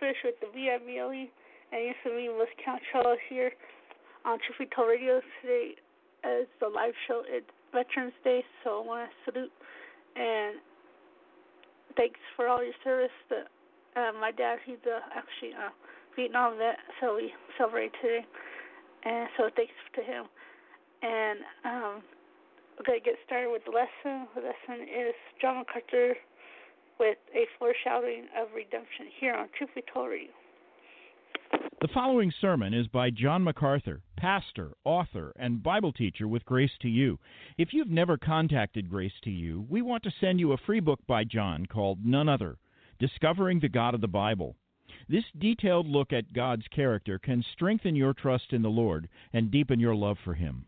Fish with the VIVLE, and it's me, Miss Count Charles here on Truth Told Radio. Today is the live show. It's Veterans Day, so I want to salute and thanks for all your service. The, uh, my dad, he's uh, actually a Vietnam vet, so we celebrate today, and so thanks to him. And um, we're to get started with the lesson. The lesson is John MacArthur with a foreshadowing of redemption here on Truth Radio. The following sermon is by John MacArthur, pastor, author, and Bible teacher with Grace to You. If you've never contacted Grace to You, we want to send you a free book by John called None Other Discovering the God of the Bible. This detailed look at God's character can strengthen your trust in the Lord and deepen your love for Him.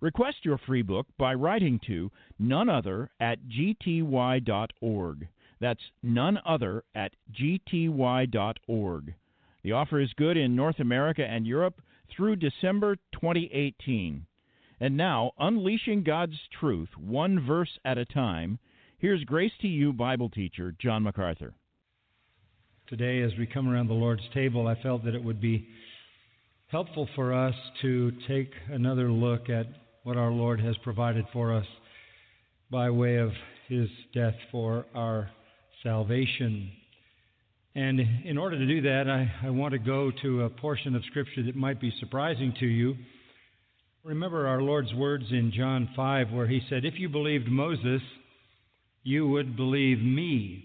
Request your free book by writing to none other at gty.org. That's none other at gty.org. The offer is good in North America and Europe through December 2018. And now, unleashing God's truth one verse at a time, here's Grace to You Bible teacher John MacArthur. Today, as we come around the Lord's table, I felt that it would be helpful for us to take another look at what our Lord has provided for us by way of His death for our salvation. And in order to do that, I, I want to go to a portion of Scripture that might be surprising to you. Remember our Lord's words in John 5, where He said, If you believed Moses, you would believe me,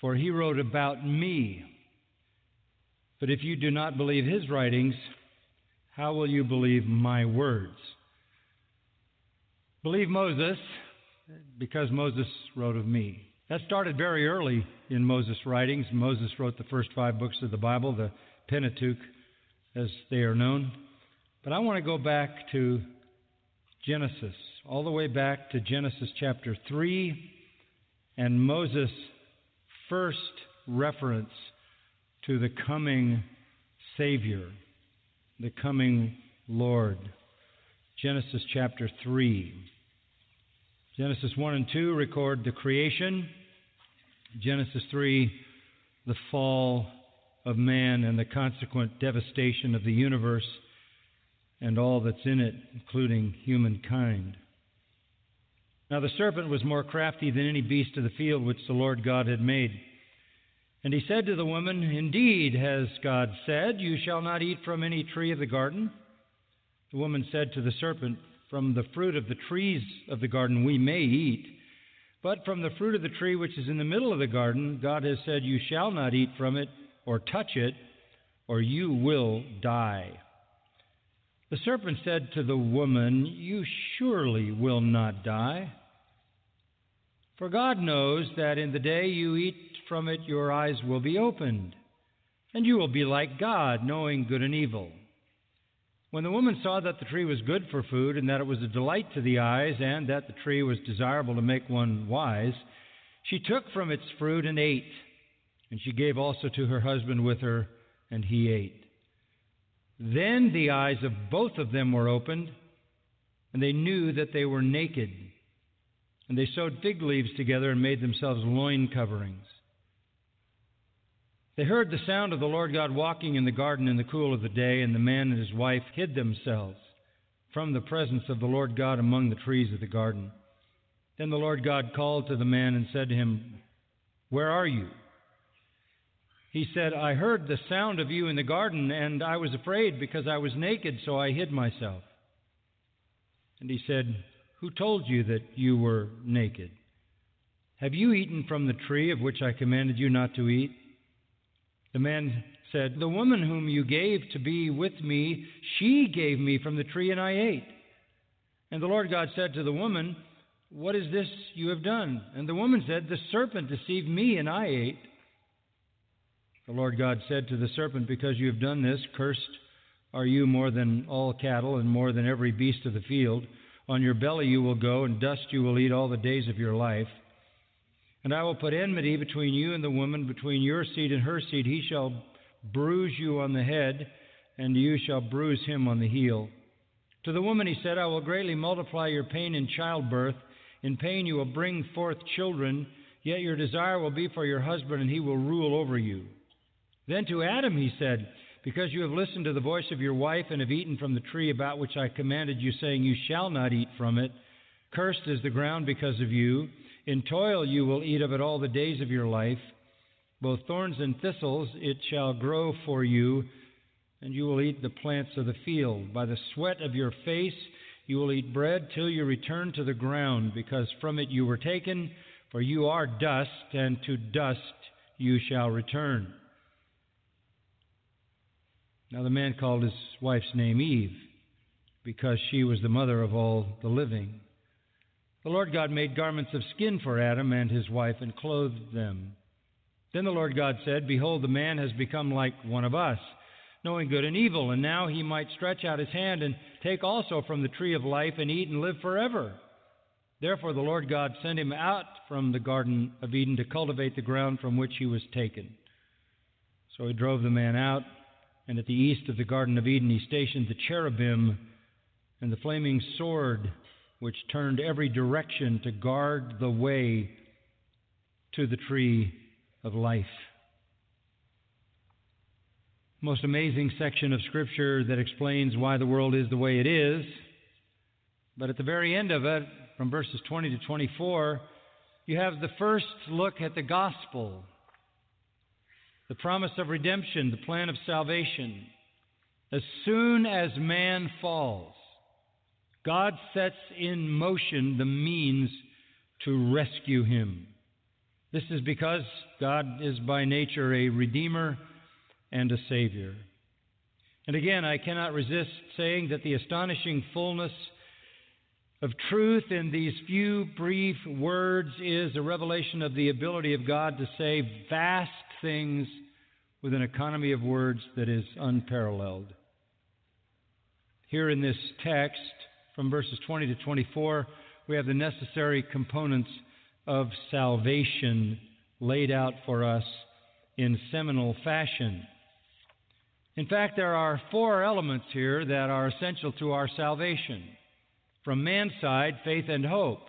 for he wrote about me. But if you do not believe his writings, how will you believe my words? Believe Moses, because Moses wrote of me. That started very early in Moses' writings. Moses wrote the first five books of the Bible, the Pentateuch, as they are known. But I want to go back to Genesis, all the way back to Genesis chapter 3 and Moses' first reference to the coming Savior, the coming Lord. Genesis chapter 3. Genesis 1 and 2 record the creation. Genesis 3, the fall of man and the consequent devastation of the universe and all that's in it, including humankind. Now the serpent was more crafty than any beast of the field which the Lord God had made. And he said to the woman, Indeed, has God said, You shall not eat from any tree of the garden? The woman said to the serpent, From the fruit of the trees of the garden we may eat. But from the fruit of the tree which is in the middle of the garden, God has said, You shall not eat from it or touch it, or you will die. The serpent said to the woman, You surely will not die. For God knows that in the day you eat from it, your eyes will be opened, and you will be like God, knowing good and evil. When the woman saw that the tree was good for food, and that it was a delight to the eyes, and that the tree was desirable to make one wise, she took from its fruit and ate. And she gave also to her husband with her, and he ate. Then the eyes of both of them were opened, and they knew that they were naked. And they sewed fig leaves together and made themselves loin coverings. They heard the sound of the Lord God walking in the garden in the cool of the day, and the man and his wife hid themselves from the presence of the Lord God among the trees of the garden. Then the Lord God called to the man and said to him, Where are you? He said, I heard the sound of you in the garden, and I was afraid because I was naked, so I hid myself. And he said, Who told you that you were naked? Have you eaten from the tree of which I commanded you not to eat? The man said, The woman whom you gave to be with me, she gave me from the tree, and I ate. And the Lord God said to the woman, What is this you have done? And the woman said, The serpent deceived me, and I ate. The Lord God said to the serpent, Because you have done this, cursed are you more than all cattle and more than every beast of the field. On your belly you will go, and dust you will eat all the days of your life. And I will put enmity between you and the woman, between your seed and her seed. He shall bruise you on the head, and you shall bruise him on the heel. To the woman he said, I will greatly multiply your pain in childbirth. In pain you will bring forth children, yet your desire will be for your husband, and he will rule over you. Then to Adam he said, Because you have listened to the voice of your wife and have eaten from the tree about which I commanded you, saying, You shall not eat from it, cursed is the ground because of you. In toil you will eat of it all the days of your life. Both thorns and thistles it shall grow for you, and you will eat the plants of the field. By the sweat of your face you will eat bread till you return to the ground, because from it you were taken, for you are dust, and to dust you shall return. Now the man called his wife's name Eve, because she was the mother of all the living. The Lord God made garments of skin for Adam and his wife and clothed them. Then the Lord God said, Behold, the man has become like one of us, knowing good and evil, and now he might stretch out his hand and take also from the tree of life and eat and live forever. Therefore the Lord God sent him out from the Garden of Eden to cultivate the ground from which he was taken. So he drove the man out and at the east of the Garden of Eden, he stationed the cherubim and the flaming sword, which turned every direction to guard the way to the tree of life. Most amazing section of Scripture that explains why the world is the way it is. But at the very end of it, from verses 20 to 24, you have the first look at the gospel the promise of redemption, the plan of salvation. As soon as man falls, God sets in motion the means to rescue him. This is because God is by nature a redeemer and a savior. And again, I cannot resist saying that the astonishing fullness of truth in these few brief words is a revelation of the ability of God to say vast things with an economy of words that is unparalleled. Here in this text, from verses 20 to 24, we have the necessary components of salvation laid out for us in seminal fashion. In fact, there are four elements here that are essential to our salvation. From man's side, faith and hope.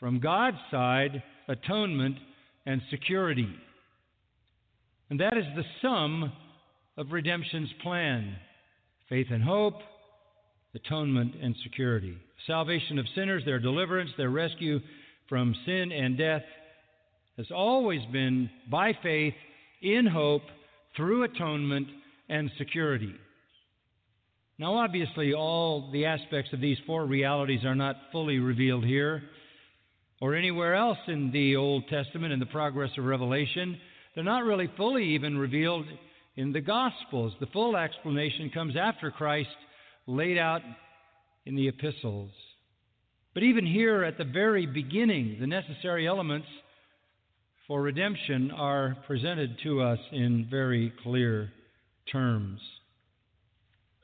From God's side, atonement and security. And that is the sum of redemption's plan faith and hope, atonement and security. Salvation of sinners, their deliverance, their rescue from sin and death has always been by faith, in hope, through atonement and security. Now, obviously, all the aspects of these four realities are not fully revealed here or anywhere else in the Old Testament in the progress of Revelation. They're not really fully even revealed in the Gospels. The full explanation comes after Christ laid out in the epistles. But even here at the very beginning, the necessary elements for redemption are presented to us in very clear terms.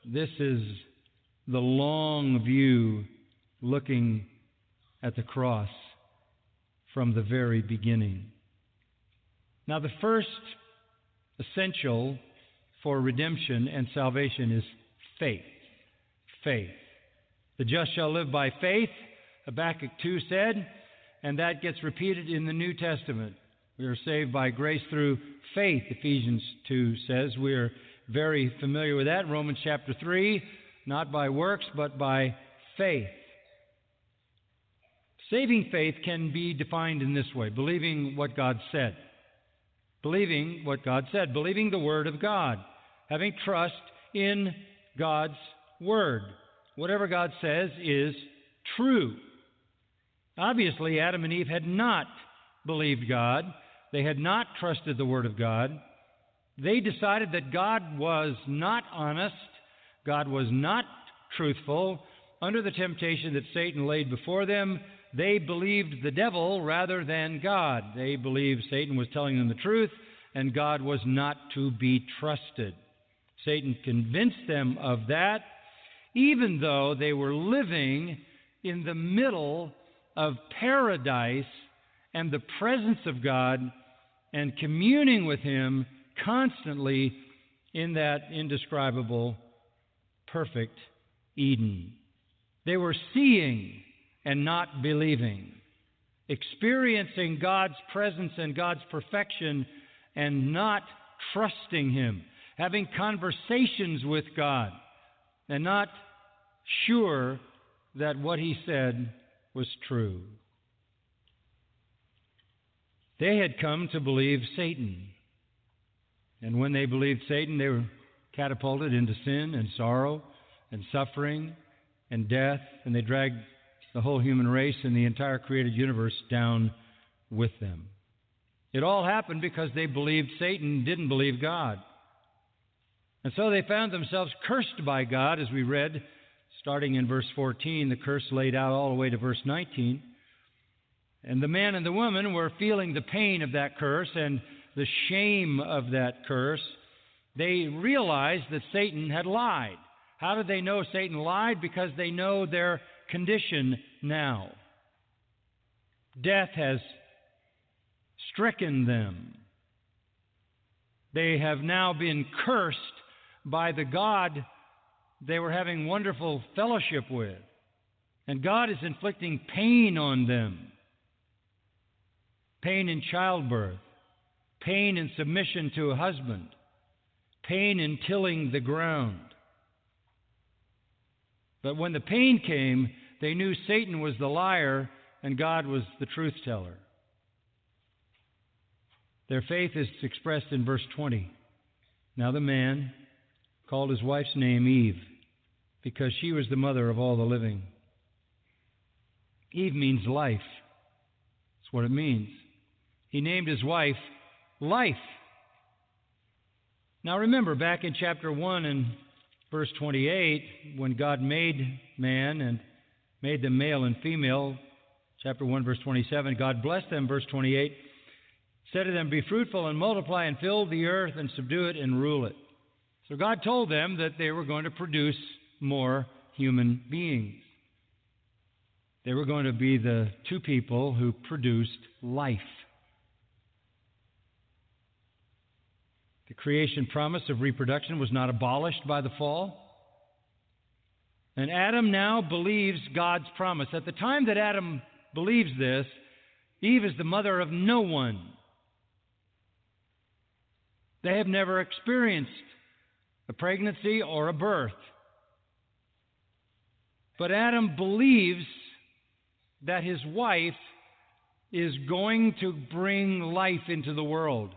This is the long view looking at the cross from the very beginning. Now, the first essential for redemption and salvation is faith. Faith. The just shall live by faith, Habakkuk 2 said, and that gets repeated in the New Testament. We are saved by grace through faith, Ephesians 2 says. We are very familiar with that. Romans chapter 3, not by works, but by faith. Saving faith can be defined in this way believing what God said. Believing what God said, believing the Word of God, having trust in God's Word. Whatever God says is true. Obviously, Adam and Eve had not believed God, they had not trusted the Word of God. They decided that God was not honest, God was not truthful. Under the temptation that Satan laid before them, they believed the devil rather than God. They believed Satan was telling them the truth and God was not to be trusted. Satan convinced them of that, even though they were living in the middle of paradise and the presence of God and communing with Him constantly in that indescribable, perfect Eden. They were seeing and not believing, experiencing God's presence and God's perfection and not trusting Him, having conversations with God and not sure that what He said was true. They had come to believe Satan. And when they believed Satan, they were catapulted into sin and sorrow and suffering and death, and they dragged the whole human race and the entire created universe down with them. It all happened because they believed Satan didn't believe God. And so they found themselves cursed by God, as we read, starting in verse 14, the curse laid out all the way to verse 19. And the man and the woman were feeling the pain of that curse and the shame of that curse. They realized that Satan had lied. How did they know Satan lied? Because they know their condition now. Death has stricken them. They have now been cursed by the God they were having wonderful fellowship with. And God is inflicting pain on them pain in childbirth, pain in submission to a husband, pain in tilling the ground. But when the pain came, they knew Satan was the liar and God was the truth teller. Their faith is expressed in verse 20. Now the man called his wife's name Eve because she was the mother of all the living. Eve means life. That's what it means. He named his wife Life. Now remember, back in chapter 1 and verse 28, when God made man and made them male and female, chapter 1, verse 27, God blessed them, verse 28, said to them, Be fruitful and multiply and fill the earth and subdue it and rule it. So God told them that they were going to produce more human beings. They were going to be the two people who produced life. The creation promise of reproduction was not abolished by the fall. And Adam now believes God's promise. At the time that Adam believes this, Eve is the mother of no one. They have never experienced a pregnancy or a birth. But Adam believes that his wife is going to bring life into the world,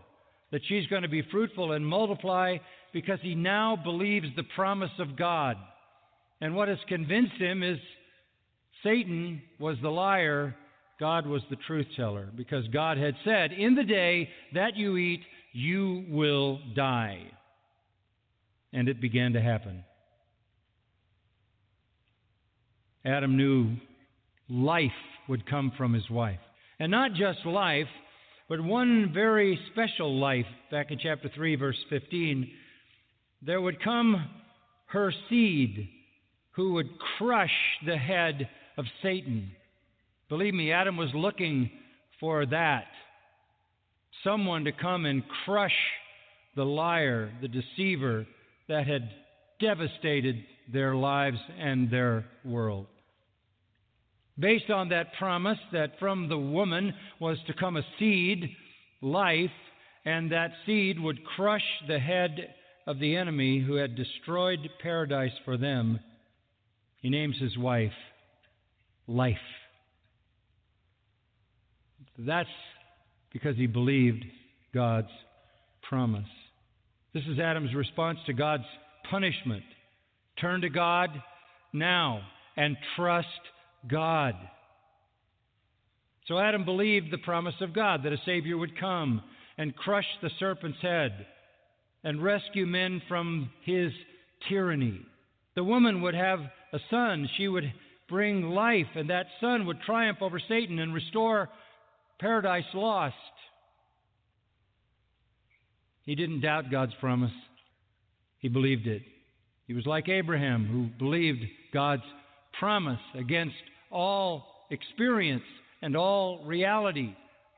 that she's going to be fruitful and multiply because he now believes the promise of God. And what has convinced him is Satan was the liar, God was the truth teller, because God had said, In the day that you eat, you will die. And it began to happen. Adam knew life would come from his wife. And not just life, but one very special life. Back in chapter 3, verse 15, there would come her seed who would crush the head of Satan. Believe me, Adam was looking for that. Someone to come and crush the liar, the deceiver that had devastated their lives and their world. Based on that promise that from the woman was to come a seed, life, and that seed would crush the head of the enemy who had destroyed paradise for them, he names his wife Life. That's because he believed God's promise. This is Adam's response to God's punishment. Turn to God now and trust God. So Adam believed the promise of God that a Savior would come and crush the serpent's head and rescue men from his tyranny. The woman would have a son. She would bring life, and that son would triumph over Satan and restore paradise lost. He didn't doubt God's promise, he believed it. He was like Abraham, who believed God's promise against all experience and all reality.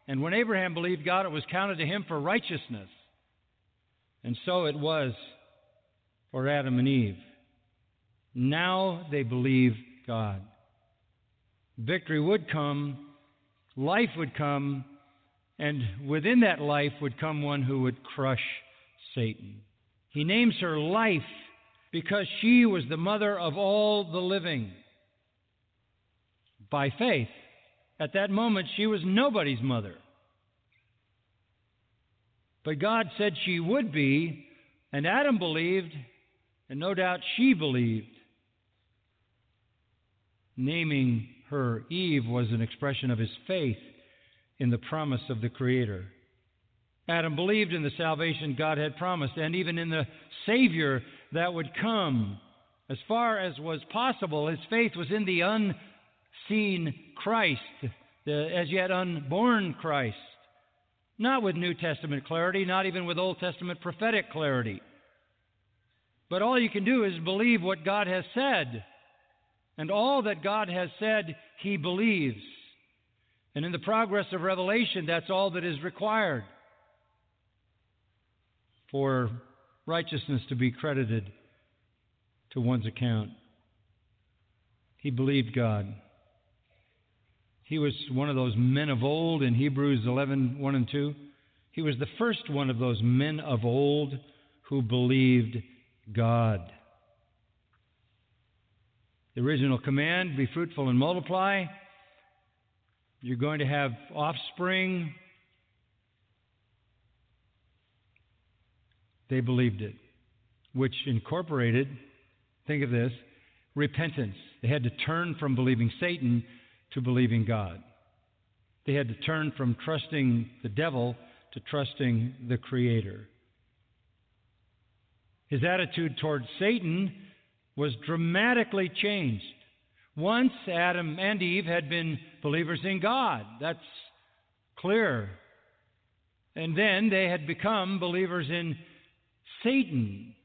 And when Abraham believed God, it was counted to him for righteousness. And so it was for Adam and Eve. Now they believe God. Victory would come, life would come, and within that life would come one who would crush Satan. He names her life because she was the mother of all the living. By faith, at that moment, she was nobody's mother. But God said she would be, and Adam believed, and no doubt she believed. Naming her Eve was an expression of his faith in the promise of the Creator. Adam believed in the salvation God had promised and even in the Savior that would come. As far as was possible, his faith was in the unseen Christ, the as yet unborn Christ. Not with New Testament clarity, not even with Old Testament prophetic clarity. But all you can do is believe what God has said. And all that God has said, he believes. And in the progress of revelation, that's all that is required for righteousness to be credited to one's account. He believed God. He was one of those men of old in Hebrews 11 1 and 2. He was the first one of those men of old who believed God. The original command be fruitful and multiply. You're going to have offspring. They believed it, which incorporated, think of this, repentance. They had to turn from believing Satan to believing God. They had to turn from trusting the devil to trusting the Creator. His attitude towards Satan was dramatically changed. Once Adam and Eve had been believers in God. That's clear. And then they had become believers in Satan.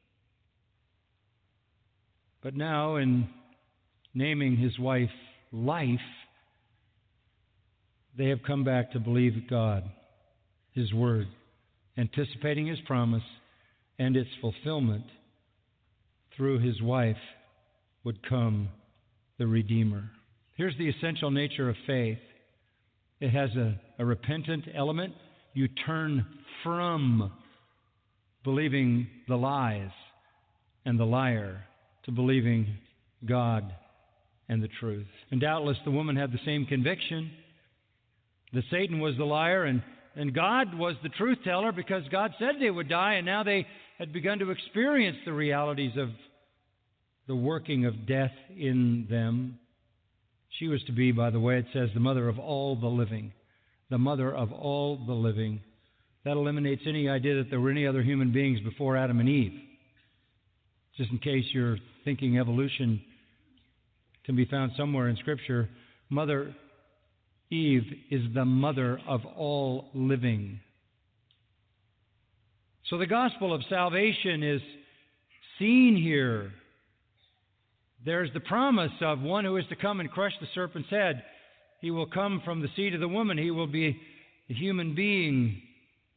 But now, in naming his wife life, they have come back to believe God, his word, anticipating his promise and its fulfillment. Through his wife would come the Redeemer. Here's the essential nature of faith it has a, a repentant element. You turn from believing the lies and the liar to believing God and the truth. And doubtless the woman had the same conviction that Satan was the liar and, and God was the truth teller because God said they would die, and now they had begun to experience the realities of the working of death in them. She was to be, by the way, it says, the mother of all the living. The mother of all the living. That eliminates any idea that there were any other human beings before Adam and Eve. Just in case you're thinking evolution can be found somewhere in Scripture, Mother Eve is the mother of all living. So the gospel of salvation is seen here there's the promise of one who is to come and crush the serpent's head. He will come from the seed of the woman. He will be a human being.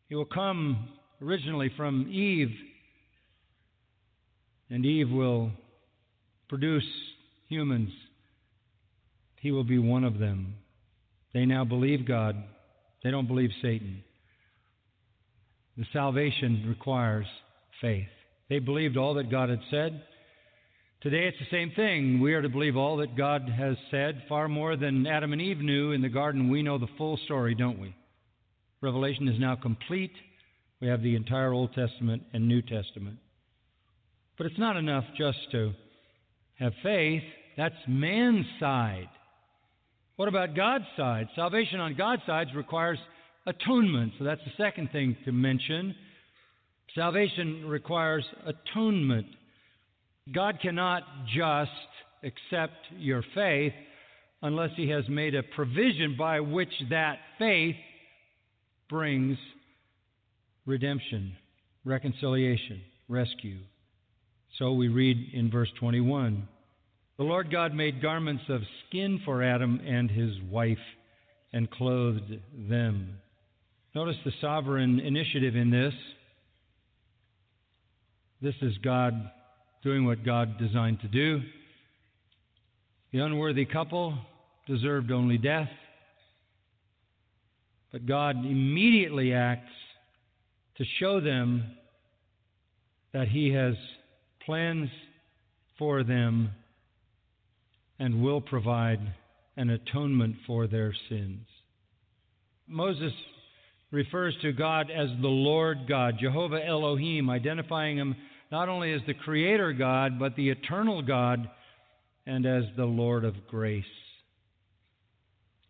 He will come originally from Eve. And Eve will produce humans. He will be one of them. They now believe God. They don't believe Satan. The salvation requires faith. They believed all that God had said. Today it's the same thing. We are to believe all that God has said, far more than Adam and Eve knew in the garden. We know the full story, don't we? Revelation is now complete. We have the entire Old Testament and New Testament. But it's not enough just to have faith. That's man's side. What about God's side? Salvation on God's side requires atonement. So that's the second thing to mention. Salvation requires atonement. God cannot just accept your faith unless He has made a provision by which that faith brings redemption, reconciliation, rescue. So we read in verse 21 The Lord God made garments of skin for Adam and his wife and clothed them. Notice the sovereign initiative in this. This is God doing what God designed to do. The unworthy couple deserved only death, but God immediately acts to show them that He has plans for them and will provide an atonement for their sins. Moses refers to God as the Lord God, Jehovah Elohim, identifying Him not only as the Creator God, but the eternal God and as the Lord of grace.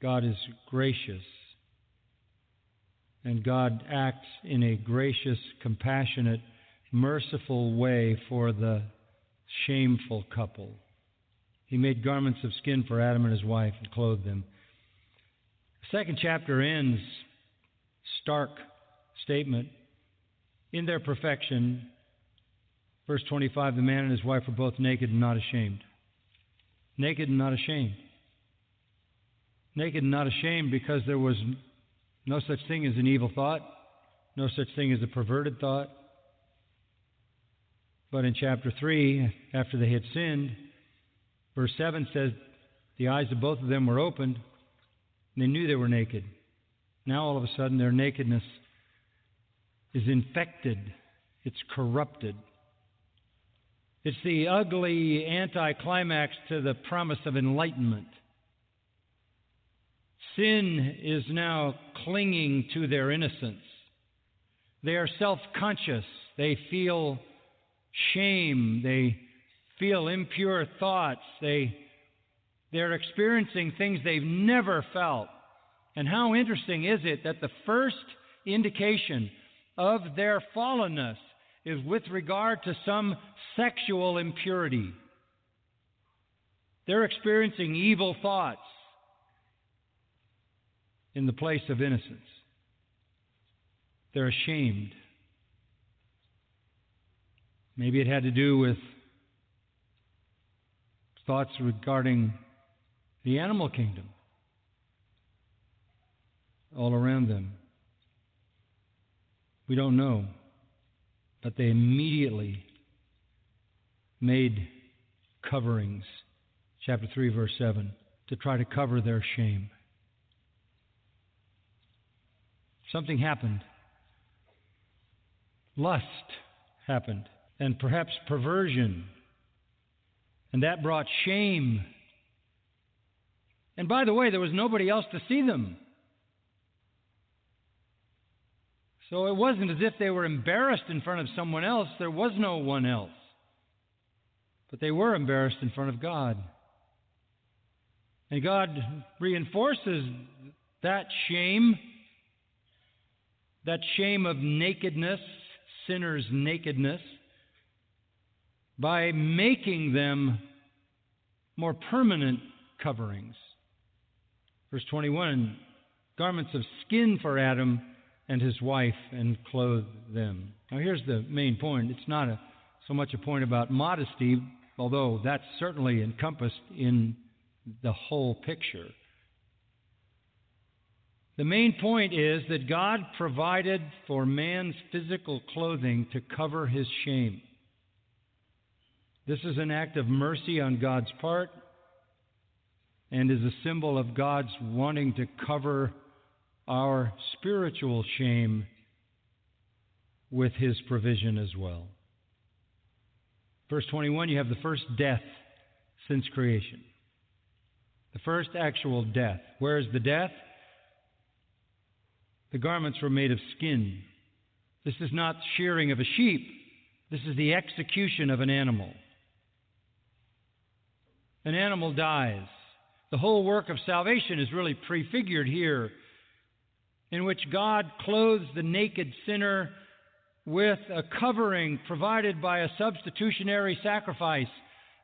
God is gracious, and God acts in a gracious, compassionate, merciful way for the shameful couple. He made garments of skin for Adam and his wife and clothed them. The second chapter ends stark statement. In their perfection, Verse 25 the man and his wife were both naked and not ashamed. Naked and not ashamed. Naked and not ashamed because there was no such thing as an evil thought, no such thing as a perverted thought. But in chapter 3, after they had sinned, verse 7 says, The eyes of both of them were opened, and they knew they were naked. Now all of a sudden, their nakedness is infected, it's corrupted. It's the ugly anticlimax to the promise of enlightenment. Sin is now clinging to their innocence. They are self conscious. They feel shame. They feel impure thoughts. They, they're experiencing things they've never felt. And how interesting is it that the first indication of their fallenness is with regard to some sexual impurity. They're experiencing evil thoughts in the place of innocence. They're ashamed. Maybe it had to do with thoughts regarding the animal kingdom all around them. We don't know. But they immediately made coverings, chapter 3, verse 7, to try to cover their shame. Something happened. Lust happened, and perhaps perversion. And that brought shame. And by the way, there was nobody else to see them. So it wasn't as if they were embarrassed in front of someone else. There was no one else. But they were embarrassed in front of God. And God reinforces that shame, that shame of nakedness, sinners' nakedness, by making them more permanent coverings. Verse 21 garments of skin for Adam and his wife and clothe them. Now, here's the main point. It's not a, so much a point about modesty, although that's certainly encompassed in the whole picture. The main point is that God provided for man's physical clothing to cover his shame. This is an act of mercy on God's part and is a symbol of God's wanting to cover our spiritual shame with his provision as well. Verse 21, you have the first death since creation. The first actual death. Where is the death? The garments were made of skin. This is not shearing of a sheep. This is the execution of an animal. An animal dies. The whole work of salvation is really prefigured here in which God clothes the naked sinner with a covering provided by a substitutionary sacrifice,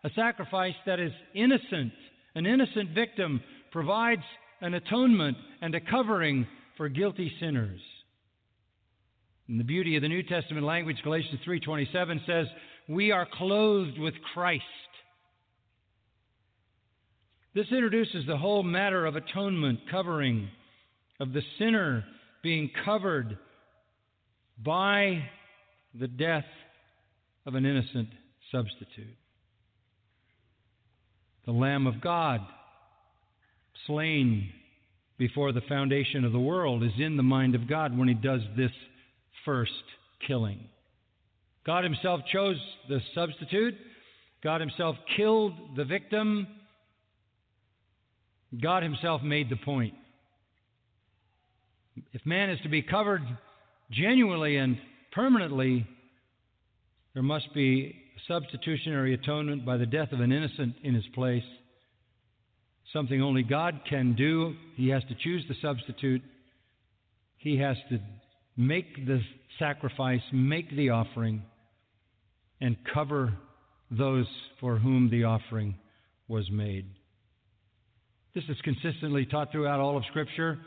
a sacrifice that is innocent. An innocent victim provides an atonement and a covering for guilty sinners. And the beauty of the New Testament language, Galatians 3:27 says, "We are clothed with Christ." This introduces the whole matter of atonement, covering, of the sinner being covered by the death of an innocent substitute. The Lamb of God, slain before the foundation of the world, is in the mind of God when he does this first killing. God Himself chose the substitute, God Himself killed the victim, God Himself made the point. If man is to be covered genuinely and permanently, there must be substitutionary atonement by the death of an innocent in his place. Something only God can do. He has to choose the substitute. He has to make the sacrifice, make the offering, and cover those for whom the offering was made. This is consistently taught throughout all of Scripture.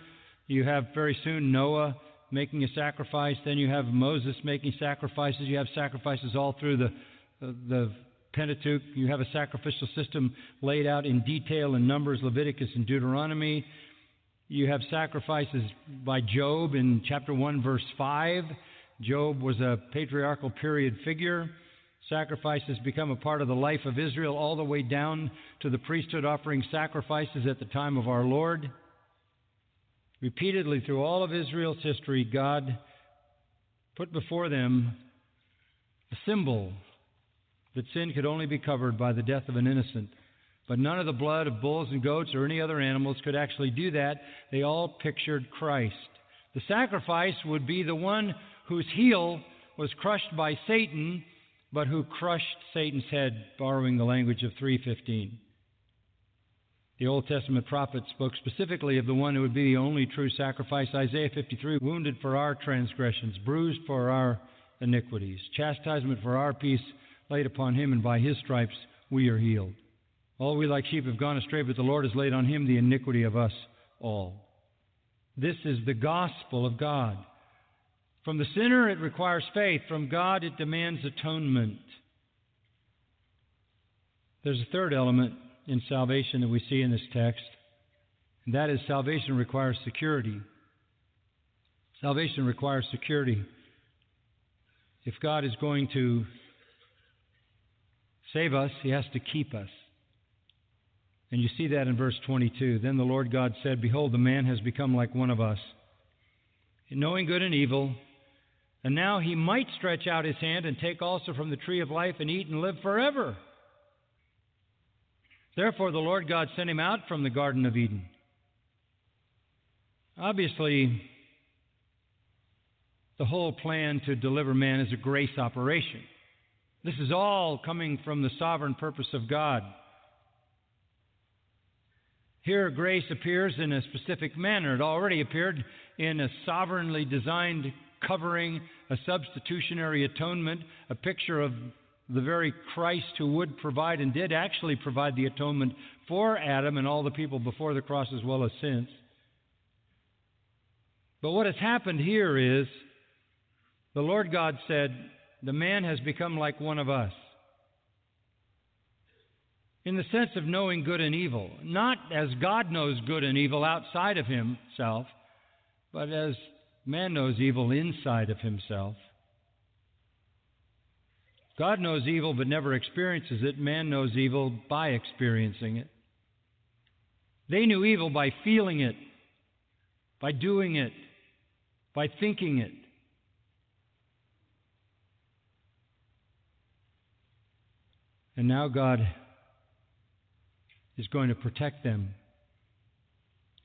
You have very soon Noah making a sacrifice. Then you have Moses making sacrifices. You have sacrifices all through the, uh, the Pentateuch. You have a sacrificial system laid out in detail in Numbers, Leviticus, and Deuteronomy. You have sacrifices by Job in chapter 1, verse 5. Job was a patriarchal period figure. Sacrifices become a part of the life of Israel all the way down to the priesthood offering sacrifices at the time of our Lord. Repeatedly through all of Israel's history, God put before them a symbol that sin could only be covered by the death of an innocent. But none of the blood of bulls and goats or any other animals could actually do that. They all pictured Christ. The sacrifice would be the one whose heel was crushed by Satan, but who crushed Satan's head, borrowing the language of 315. The Old Testament prophets spoke specifically of the one who would be the only true sacrifice. Isaiah 53 wounded for our transgressions, bruised for our iniquities, chastisement for our peace laid upon him, and by his stripes we are healed. All we like sheep have gone astray, but the Lord has laid on him the iniquity of us all. This is the gospel of God. From the sinner, it requires faith. From God, it demands atonement. There's a third element in salvation that we see in this text, and that is salvation requires security. Salvation requires security. If God is going to save us, He has to keep us. And you see that in verse 22. Then the Lord God said, Behold, the man has become like one of us, knowing good and evil. And now he might stretch out his hand and take also from the tree of life and eat and live forever. Therefore, the Lord God sent him out from the Garden of Eden. Obviously, the whole plan to deliver man is a grace operation. This is all coming from the sovereign purpose of God. Here, grace appears in a specific manner. It already appeared in a sovereignly designed covering, a substitutionary atonement, a picture of the very Christ who would provide and did actually provide the atonement for Adam and all the people before the cross as well as since. But what has happened here is the Lord God said, The man has become like one of us. In the sense of knowing good and evil, not as God knows good and evil outside of himself, but as man knows evil inside of himself. God knows evil but never experiences it. Man knows evil by experiencing it. They knew evil by feeling it, by doing it, by thinking it. And now God is going to protect them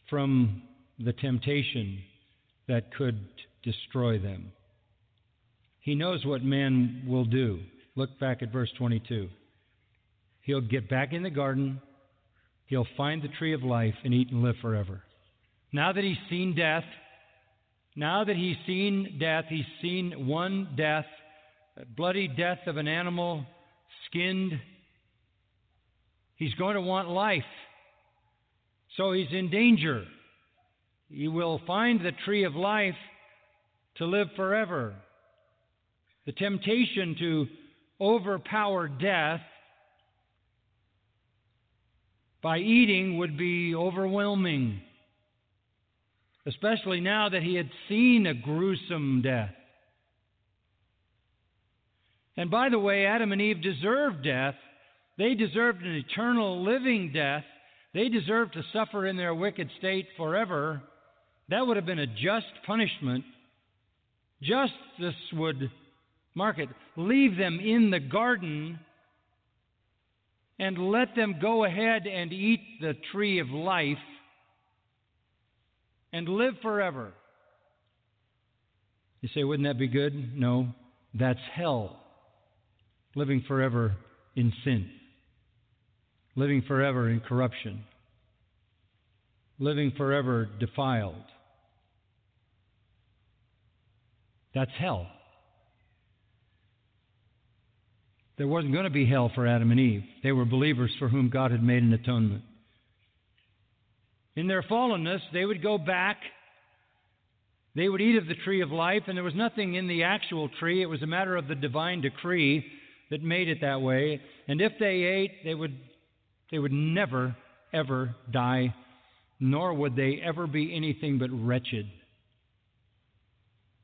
from the temptation that could destroy them. He knows what man will do. Look back at verse 22. He'll get back in the garden, he'll find the tree of life and eat and live forever. Now that he's seen death, now that he's seen death, he's seen one death, a bloody death of an animal, skinned. He's going to want life. So he's in danger. He will find the tree of life to live forever. The temptation to overpower death by eating would be overwhelming, especially now that he had seen a gruesome death. And by the way, Adam and Eve deserved death. They deserved an eternal living death. They deserved to suffer in their wicked state forever. That would have been a just punishment. Justice would, mark it, leave them in the garden and let them go ahead and eat the tree of life and live forever. You say, wouldn't that be good? No, that's hell. Living forever in sin, living forever in corruption, living forever defiled. That's hell. There wasn't going to be hell for Adam and Eve. They were believers for whom God had made an atonement. In their fallenness, they would go back. They would eat of the tree of life, and there was nothing in the actual tree. It was a matter of the divine decree that made it that way. And if they ate, they would, they would never, ever die, nor would they ever be anything but wretched.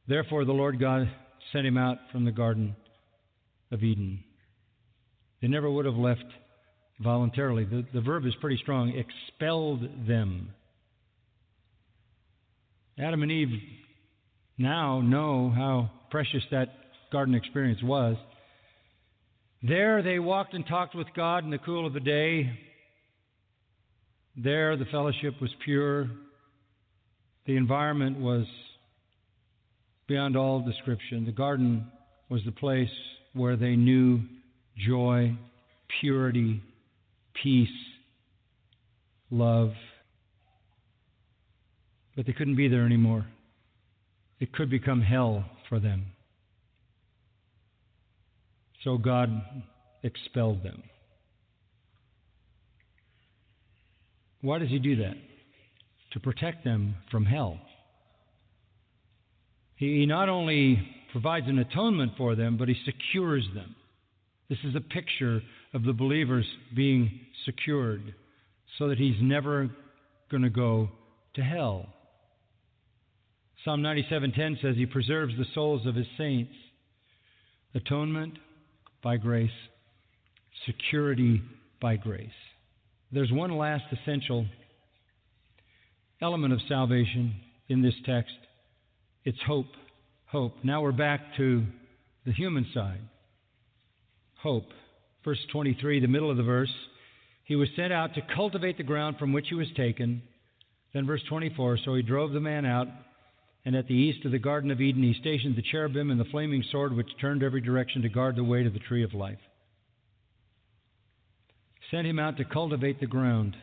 Therefore, the Lord God sent him out from the Garden of Eden. They never would have left voluntarily. The, the verb is pretty strong expelled them. Adam and Eve now know how precious that garden experience was. There they walked and talked with God in the cool of the day. There the fellowship was pure. The environment was beyond all description. The garden was the place where they knew joy, purity, peace, love. But they couldn't be there anymore. It could become hell for them. So God expelled them. Why does He do that? To protect them from hell. He not only provides an atonement for them, but He secures them. This is a picture of the believers being secured so that he's never going to go to hell. Psalm 97:10 says he preserves the souls of his saints. Atonement by grace, security by grace. There's one last essential element of salvation in this text. It's hope. Hope. Now we're back to the human side. Hope. Verse 23, the middle of the verse. He was sent out to cultivate the ground from which he was taken. Then verse 24, so he drove the man out, and at the east of the Garden of Eden he stationed the cherubim and the flaming sword which turned every direction to guard the way to the tree of life. Sent him out to cultivate the ground.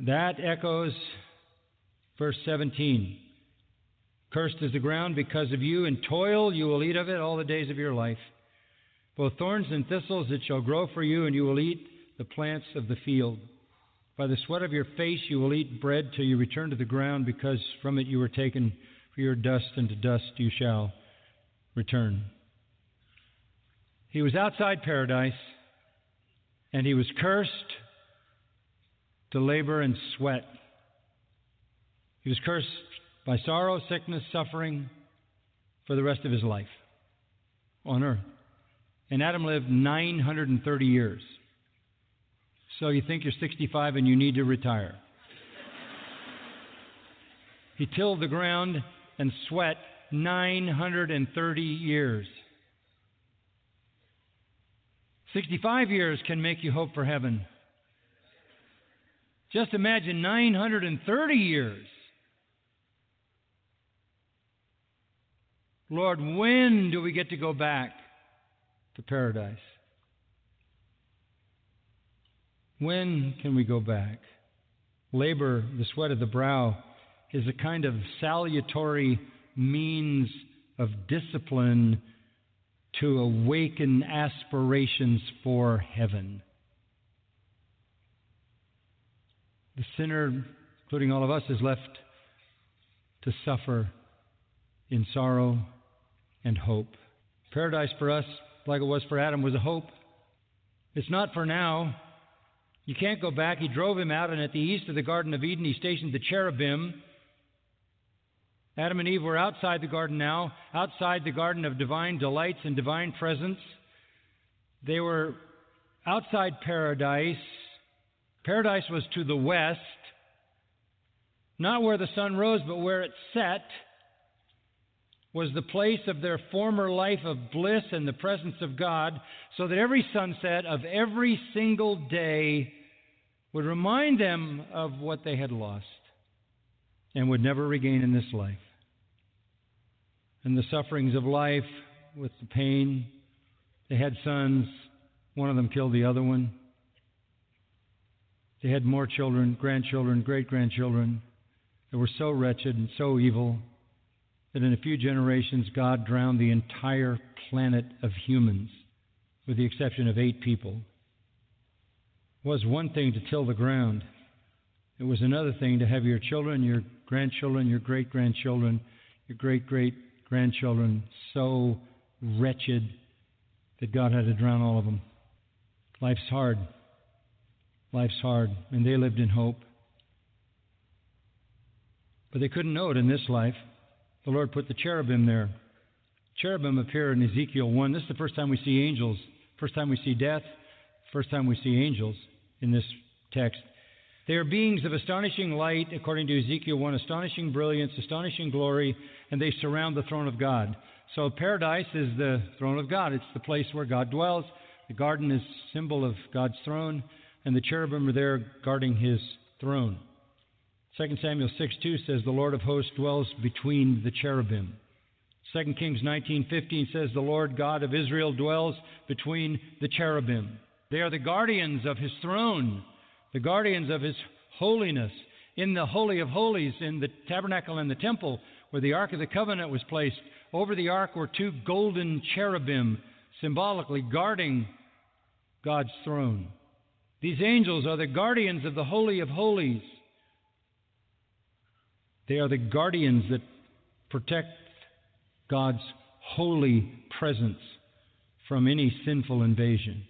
That echoes verse 17. Cursed is the ground because of you, and toil you will eat of it all the days of your life. Both thorns and thistles it shall grow for you, and you will eat the plants of the field. By the sweat of your face you will eat bread till you return to the ground, because from it you were taken for your dust, and to dust you shall return. He was outside paradise, and he was cursed to labor and sweat. He was cursed by sorrow, sickness, suffering for the rest of his life on earth. And Adam lived 930 years. So you think you're 65 and you need to retire. he tilled the ground and sweat 930 years. 65 years can make you hope for heaven. Just imagine 930 years. Lord, when do we get to go back paradise? When can we go back? Labor, the sweat of the brow, is a kind of salutary means of discipline to awaken aspirations for heaven. The sinner, including all of us, is left to suffer in sorrow and hope. Paradise for us, like it was for Adam, was a hope. It's not for now. You can't go back. He drove him out, and at the east of the Garden of Eden, he stationed the cherubim. Adam and Eve were outside the garden now, outside the garden of divine delights and divine presence. They were outside paradise. Paradise was to the west, not where the sun rose, but where it set was the place of their former life of bliss and the presence of God, so that every sunset of every single day would remind them of what they had lost and would never regain in this life. And the sufferings of life with the pain, they had sons, one of them killed the other one. They had more children, grandchildren, great grandchildren. They were so wretched and so evil that in a few generations God drowned the entire planet of humans, with the exception of eight people. It was one thing to till the ground, it was another thing to have your children, your grandchildren, your great grandchildren, your great great grandchildren so wretched that God had to drown all of them. Life's hard. Life's hard. And they lived in hope. But they couldn't know it in this life the Lord put the cherubim there. Cherubim appear in Ezekiel 1. This is the first time we see angels, first time we see death, first time we see angels in this text. They are beings of astonishing light, according to Ezekiel 1, astonishing brilliance, astonishing glory, and they surround the throne of God. So paradise is the throne of God. It's the place where God dwells. The garden is symbol of God's throne, and the cherubim are there guarding his throne. 2 Samuel 6 2 says, The Lord of hosts dwells between the cherubim. 2 Kings 19:15 says, The Lord God of Israel dwells between the cherubim. They are the guardians of his throne, the guardians of his holiness. In the Holy of Holies, in the tabernacle and the temple, where the Ark of the Covenant was placed, over the ark were two golden cherubim, symbolically guarding God's throne. These angels are the guardians of the Holy of Holies. They are the guardians that protect God's holy presence from any sinful invasion.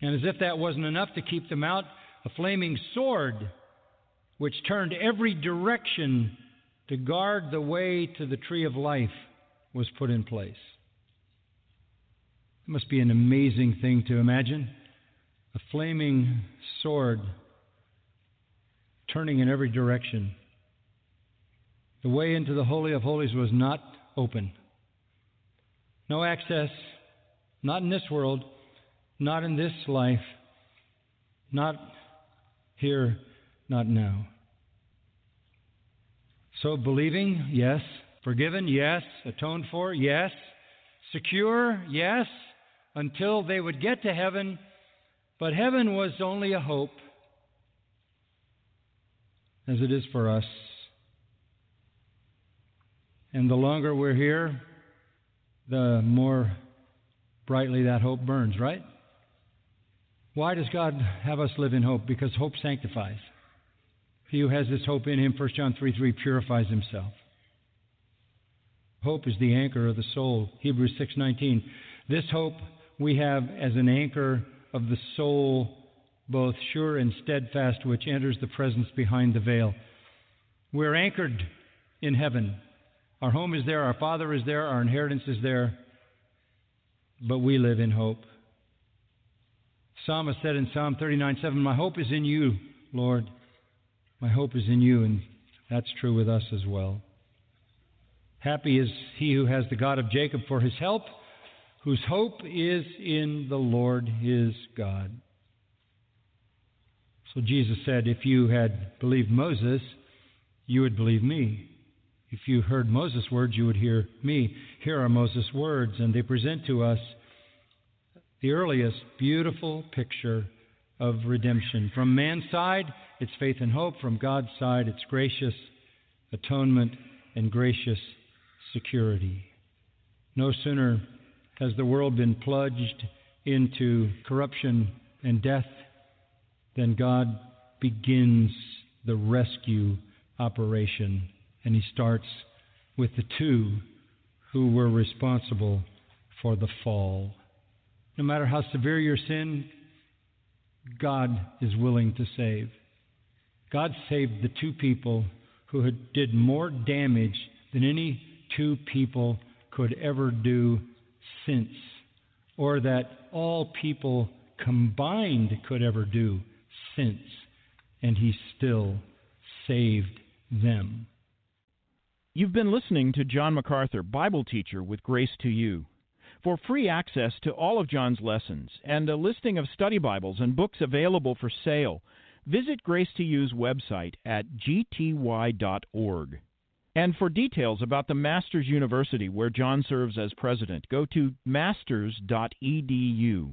And as if that wasn't enough to keep them out, a flaming sword, which turned every direction to guard the way to the tree of life, was put in place. It must be an amazing thing to imagine. A flaming sword turning in every direction. The way into the Holy of Holies was not open. No access, not in this world, not in this life, not here, not now. So, believing, yes. Forgiven, yes. Atoned for, yes. Secure, yes. Until they would get to heaven. But heaven was only a hope, as it is for us. And the longer we're here, the more brightly that hope burns, right? Why does God have us live in hope? Because hope sanctifies. He who has this hope in him, 1 John 3 3, purifies himself. Hope is the anchor of the soul. Hebrews 6:19. This hope we have as an anchor of the soul, both sure and steadfast, which enters the presence behind the veil. We're anchored in heaven. Our home is there, our Father is there, our inheritance is there, but we live in hope. Psalmist said in Psalm 39 7, My hope is in you, Lord. My hope is in you, and that's true with us as well. Happy is he who has the God of Jacob for his help, whose hope is in the Lord his God. So Jesus said, If you had believed Moses, you would believe me. If you heard Moses' words, you would hear me. Here are Moses' words, and they present to us the earliest beautiful picture of redemption. From man's side, it's faith and hope. From God's side, it's gracious atonement and gracious security. No sooner has the world been plunged into corruption and death than God begins the rescue operation. And he starts with the two who were responsible for the fall. No matter how severe your sin, God is willing to save. God saved the two people who had, did more damage than any two people could ever do since, or that all people combined could ever do since, and He still saved them. You've been listening to John MacArthur, Bible teacher with Grace to You. For free access to all of John's lessons and a listing of study Bibles and books available for sale, visit Grace to You's website at gty.org. And for details about the Master's University, where John serves as president, go to masters.edu.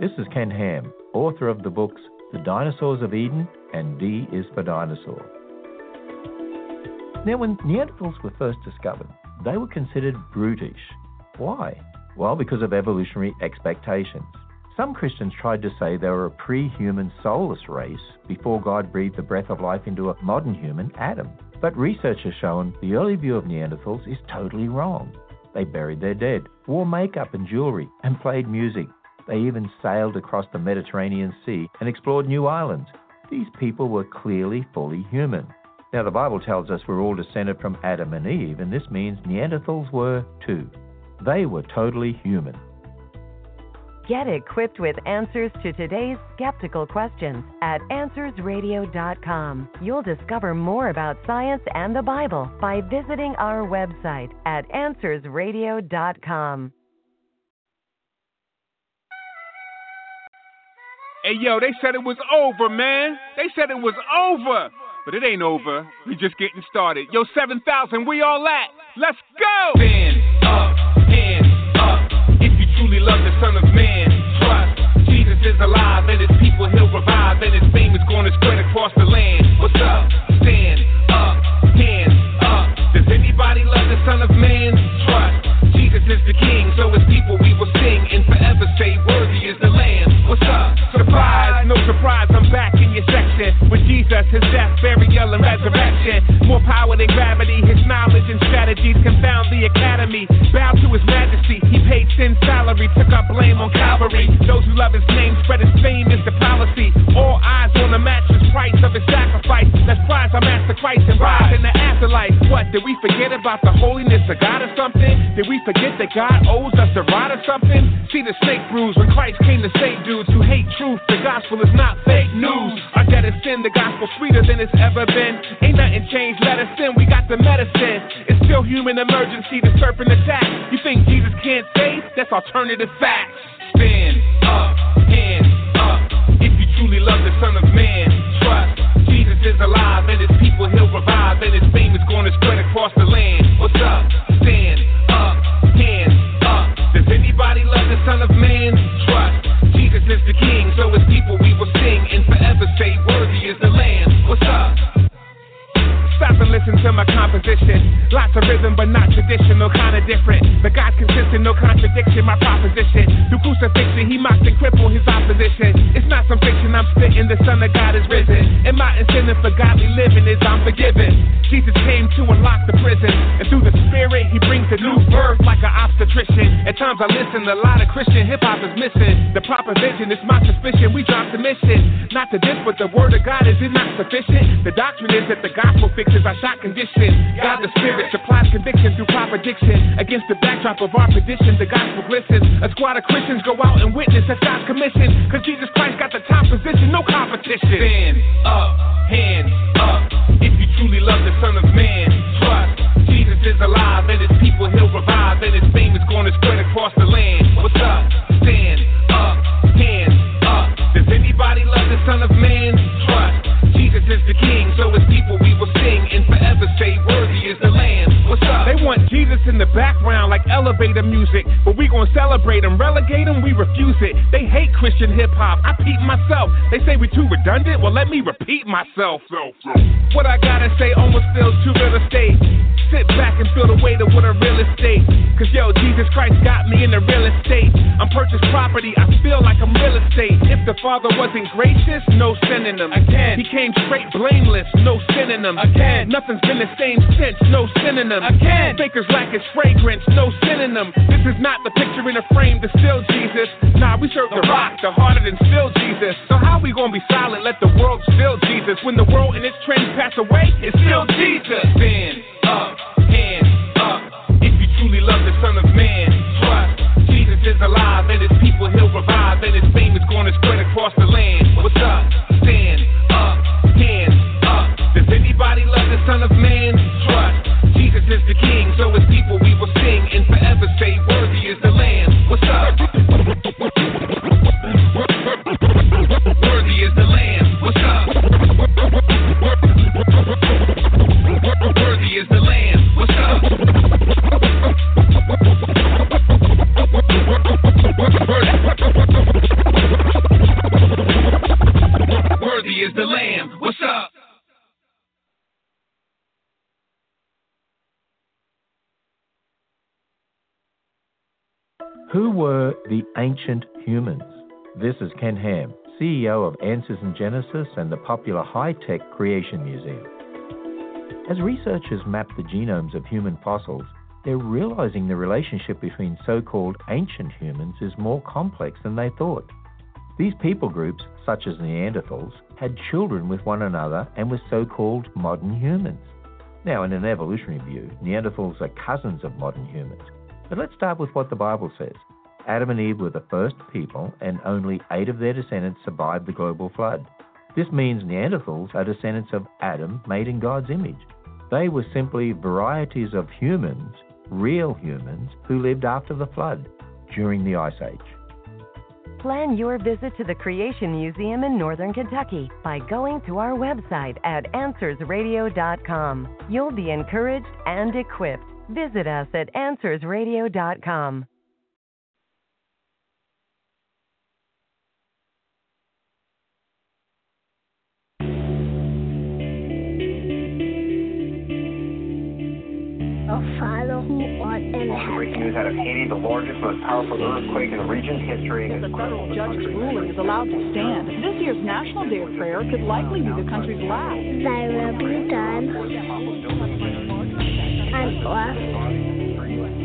This is Ken Ham, author of the books The Dinosaurs of Eden and D is for Dinosaur. Now, when Neanderthals were first discovered, they were considered brutish. Why? Well, because of evolutionary expectations. Some Christians tried to say they were a pre human soulless race before God breathed the breath of life into a modern human, Adam. But research has shown the early view of Neanderthals is totally wrong. They buried their dead, wore makeup and jewelry, and played music. They even sailed across the Mediterranean Sea and explored new islands. These people were clearly fully human. Now, the Bible tells us we're all descended from Adam and Eve, and this means Neanderthals were too. They were totally human. Get equipped with answers to today's skeptical questions at AnswersRadio.com. You'll discover more about science and the Bible by visiting our website at AnswersRadio.com. Hey, yo, they said it was over, man. They said it was over. But it ain't over. We just getting started. Yo, 7,000, we all at. Let's go! Stand up, stand up. If you truly love the Son of Man. Trust, Jesus is alive, and his people he'll revive, and his fame is gonna spread across the land. What's up? Stand up, hands up. Does anybody love the Son of Man? Trust, Jesus is the King, so his people His death, burial, and resurrection. More power than gravity, his knowledge and strategies confound the academy. Bow to his majesty, he paid sin salary, took up blame on Calvary. Those who love his name spread his fame is the policy. All eyes on the matchless price of his sacrifice. Let's prize our master Christ and rise in the afterlife. What, did we forget about the holiness of God or something? Did we forget that God owes us a ride or something? See the snake bruise when Christ came to save dudes who hate truth. The gospel is not fake news. Our debt is sin, the gospel sweeter than it's ever been. Ain't nothing changed, let us in, we got the medicine. It's still human emergency, the serpent attack. You think Jesus can't save? That's alternative facts. Stand up, hands up. If you truly love the Son of Man, trust. Jesus is alive, and his people he'll revive, and his fame is gonna spread across the land. What's up? Stand up, hands up. Does anybody love the Son of Man? Trust. Jesus is the King, so his people listen to my composition. Lots of rhythm, but not traditional, kinda different. But God's consistent, no contradiction, my proposition. Through crucifixion, he mocked and crippled his opposition. It's not some fiction I'm spitting, the Son of God is risen. And my incentive for godly living is I'm forgiven. Jesus came to unlock the prison, and through the Spirit, he brings a new birth like an obstetrician. At times I listen, a lot of Christian hip hop is missing. The proper vision is my suspicion, we dropped the mission. Not to this, but the word of God, is it not sufficient? The doctrine is that the gospel fixes our shot condition. God the Spirit supplies conviction through proper diction. Against the backdrop of our tradition, the gospel glistens. A squad of Christians go out and witness that's God's commission. Cause Jesus Christ got the top position, no competition. Stand up, hands up. If you truly love the Son of Man, trust. Jesus is alive, and his people he'll revive, and his fame is gonna spread across the land. What's up? Stand up, hands up. Does anybody love the Son of Man? Trust. Jesus is the King, so his people we will want Jesus in the background like elevator music, but we gonna celebrate him, relegate him, we refuse it. They hate Christian hip hop. I peep myself. They say we too redundant. Well, let me repeat myself. What I gotta say almost feels too real estate. Sit back and feel the weight of what a real estate. Cause yo, Jesus Christ got me in the real estate. I'm purchased property, I feel like I'm real estate. If the Father wasn't gracious, no synonym. Again, he came straight blameless, no synonym. Again, nothing's been the same since, no synonym. Again, fakers lack his fragrance, no synonym. This is not the picture in a frame to still Jesus. Nah, we serve the rock, the harder than still Jesus. So how we gonna be silent? Let the world still Jesus. When the world and its trends pass away, it's still Jesus. Stand up, hands up. If you truly love the Son of Man, trust. Jesus is alive, and his people he'll revive, and his fame is gonna spread across the land. Ancient humans? This is Ken Ham, CEO of Answers in Genesis and the popular high tech Creation Museum. As researchers map the genomes of human fossils, they're realizing the relationship between so called ancient humans is more complex than they thought. These people groups, such as Neanderthals, had children with one another and with so called modern humans. Now, in an evolutionary view, Neanderthals are cousins of modern humans. But let's start with what the Bible says. Adam and Eve were the first people, and only eight of their descendants survived the global flood. This means Neanderthals are descendants of Adam made in God's image. They were simply varieties of humans, real humans, who lived after the flood, during the Ice Age. Plan your visit to the Creation Museum in Northern Kentucky by going to our website at AnswersRadio.com. You'll be encouraged and equipped. Visit us at AnswersRadio.com. news out of Haiti, the largest, most powerful earthquake in the region's history. If the federal judge's ruling is allowed to stand, this year's National Day of Prayer could likely be the country's last. Thy will be done on earth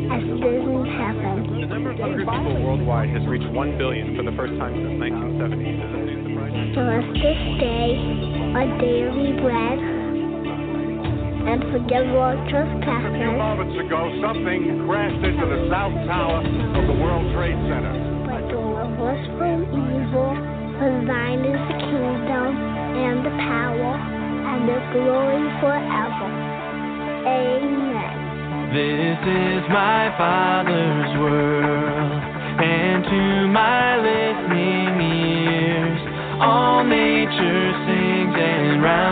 as it is in heaven. The number of hungry people worldwide has reached 1 billion for the first time since 1970. Give us this day our daily bread, and forgive our A few moments ago, something crashed into the South Tower of the World Trade Center. But deliver us from evil, for thine is the kingdom, and the power, and the glory forever. Amen. This is my Father's world, and to my listening ears, all nature sings, and round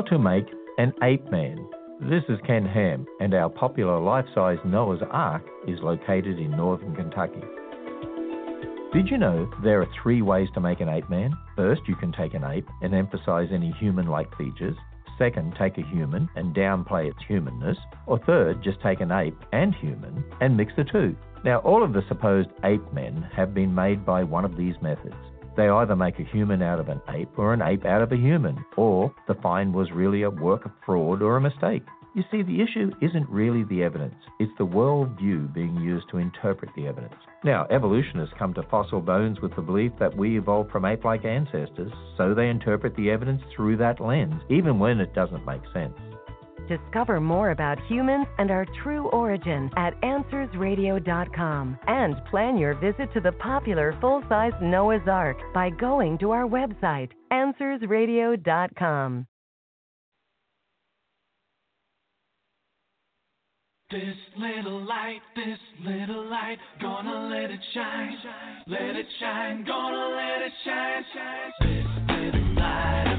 How to make an ape man. This is Ken Ham, and our popular life size Noah's Ark is located in northern Kentucky. Did you know there are three ways to make an ape man? First, you can take an ape and emphasize any human like features. Second, take a human and downplay its humanness. Or third, just take an ape and human and mix the two. Now, all of the supposed ape men have been made by one of these methods. They either make a human out of an ape or an ape out of a human, or the find was really a work of fraud or a mistake. You see, the issue isn't really the evidence, it's the worldview being used to interpret the evidence. Now, evolutionists come to fossil bones with the belief that we evolved from ape like ancestors, so they interpret the evidence through that lens, even when it doesn't make sense. Discover more about humans and our true origin at AnswersRadio.com and plan your visit to the popular full size Noah's Ark by going to our website, AnswersRadio.com. This little light, this little light, gonna let it shine, let it shine, gonna let it shine, shine. This little light.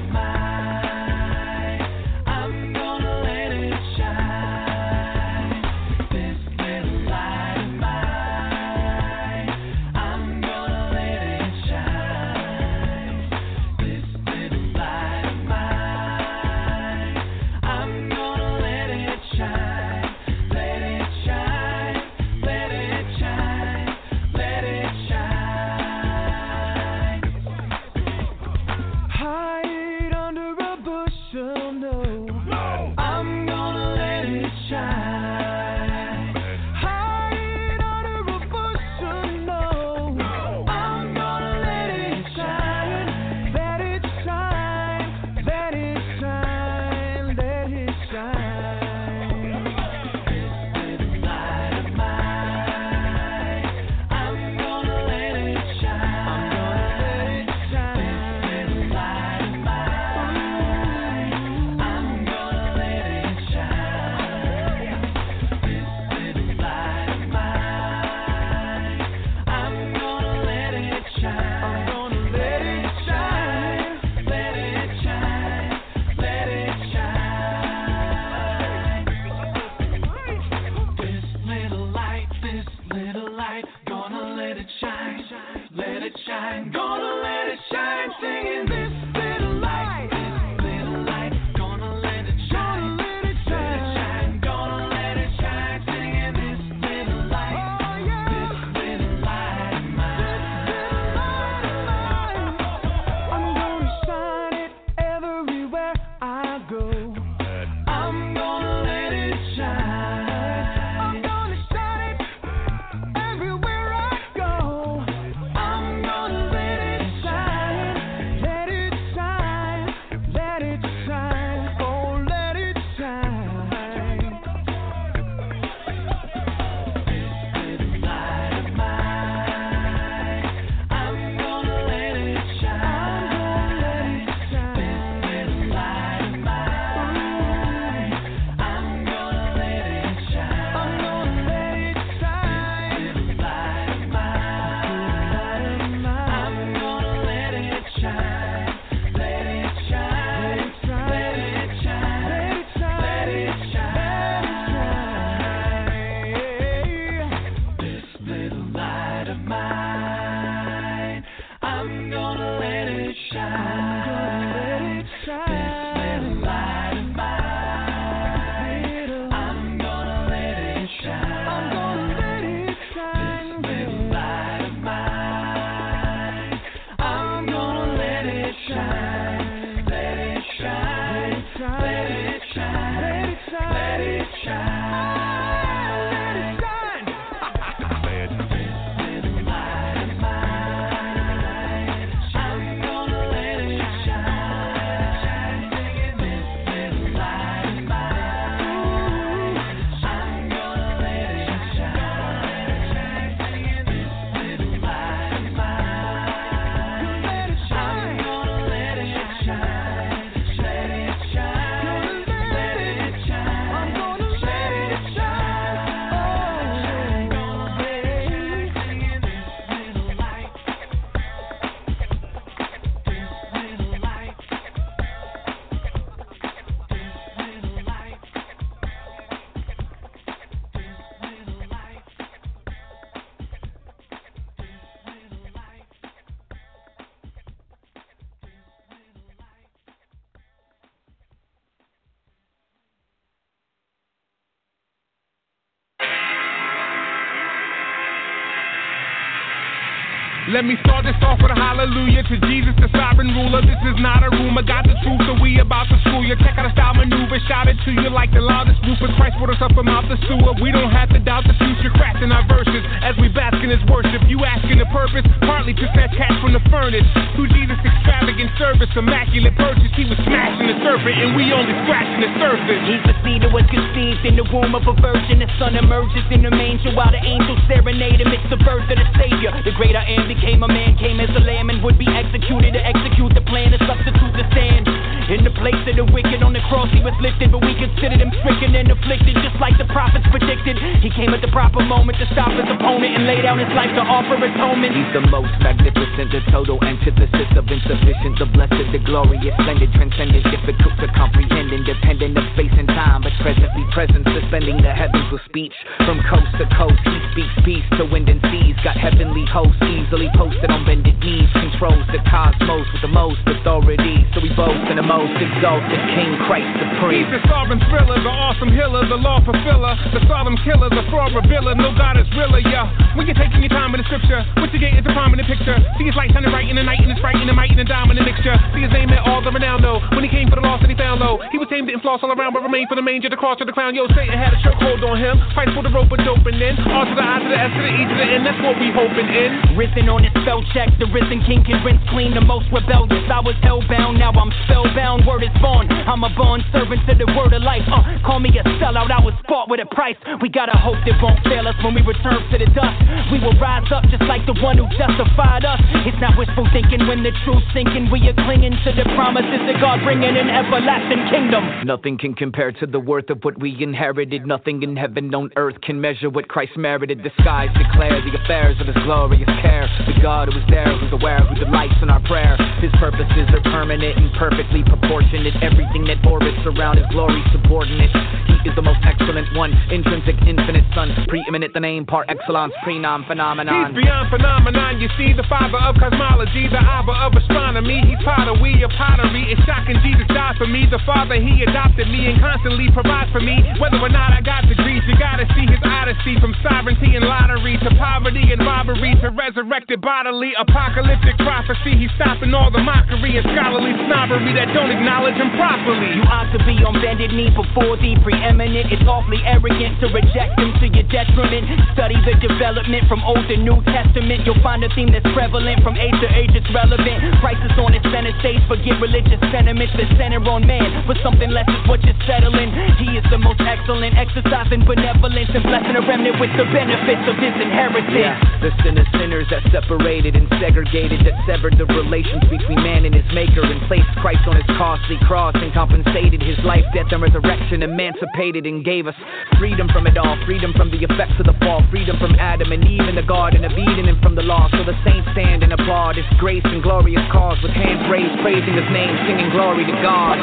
Let me start this off with a hallelujah to Jesus, the sovereign ruler. This is not a rumor, got the truth, so we about to school you. Check out the style maneuver, shout it to you like the loudest Rufus Christ put us up from out the sewer. We don't have to doubt the future, crafting our verses as we bask in his worship. You asking the purpose, partly to fetch cash from the furnace. To Jesus' extravagant service, immaculate purchase. He was smashing the serpent, and we only scratching the surface. The that was conceived in the womb of a virgin. The sun emerges in the manger while the angels serenade him. It's the birth of the Savior. The greater I am became a man, came as a lamb, and would be executed to execute the plan to substitute the stand. In the place of the wicked on the cross, he was lifted, but we considered him stricken and afflicted, just like the prophets predicted. He came at the proper moment to stop his opponent and lay down his life to offer atonement. He's the most magnificent, the total antithesis of insufficient, the blessed, the glorious, splendid, transcendent, difficult to comprehend, independent of space and time, but presently present, suspending the heavens with speech. From coast to coast, he speaks peace to wind and seas, got heavenly hosts easily posted on bended knees, controls the cosmos with the most authority. So we boast in the most exalted King Christ supreme. He's the sovereign thriller, the awesome healer, the law fulfiller, the solemn killer, the fraud revealer. No God is realer, yeah. When you're taking your time in the scripture, what you get is a prominent picture. See his light shining bright in the night, and it's bright in the might and the diamond mixture. See his name at all the renown, though. When he came for the lost that he found low, he was tamed, didn't floss all around, but remained for the manger, the cross, to the crown. Yo, Satan had a chokehold on him. Fight for the rope, but doping in. R to the I to the S to the E to the N, that's what we hoping in. Risen on his spell check, the risen king can rinse clean the most rebellious. I was hellbound, now I'm spellbound. Word is born. I'm a born servant to the word of life. Uh, call me a sellout, I was bought with a price. We gotta hope that won't fail us when we return to the dust. We will rise up just like the one who justified us. It's not wishful thinking when the truth's sinking. We are clinging to the promises that God bringing an everlasting kingdom. Nothing can compare to the worth of what we inherited. Nothing in heaven on earth can measure what Christ merited. The skies declare the affairs of his glorious care. The God who is there, who's aware, who delights in our prayer. His purposes are permanent and perfectly proportionate. Everything that orbits around his glory subordinate. He is the most excellent one, intrinsic, infinite son, preeminent, the name par excellence, prenom phenomenon. He's beyond phenomenon. You see, the father of cosmology, the abba of astronomy. He's we of pottery. It's shocking Jesus died for me. The father, he adopted me and constantly provides for me. Whether or not I got degrees, you gotta see his odyssey from sovereignty and lottery to poverty and robbery to resurrected bodily apocalyptic prophecy. He's stopping all the mockery and scholarly snobbery that don't acknowledge him properly. You ought to be on bended knee before the preeminent. It's awfully arrogant to reject him to your detriment. Study the development from Old to New Testament. You'll find a theme that's prevalent from age to age. It's relevant. Crisis on its center stage. Forget religious sentiments that center on man. But something less is what you're settling. He is the most excellent, exercising benevolence and blessing a remnant with the benefits of his inheritance. Yeah, the sin of sinners that separated and segregated, that severed the relations between man and his maker, and placed Christ on his costly cross and compensated his life, death, and resurrection, emancipated and gave us freedom from it all, freedom from the effects of the fall, freedom from Adam and Eve in the Garden of Eden and from the law. So the saints stand and applaud his grace and glorious cause with hands raised, praising his name, singing glory to God.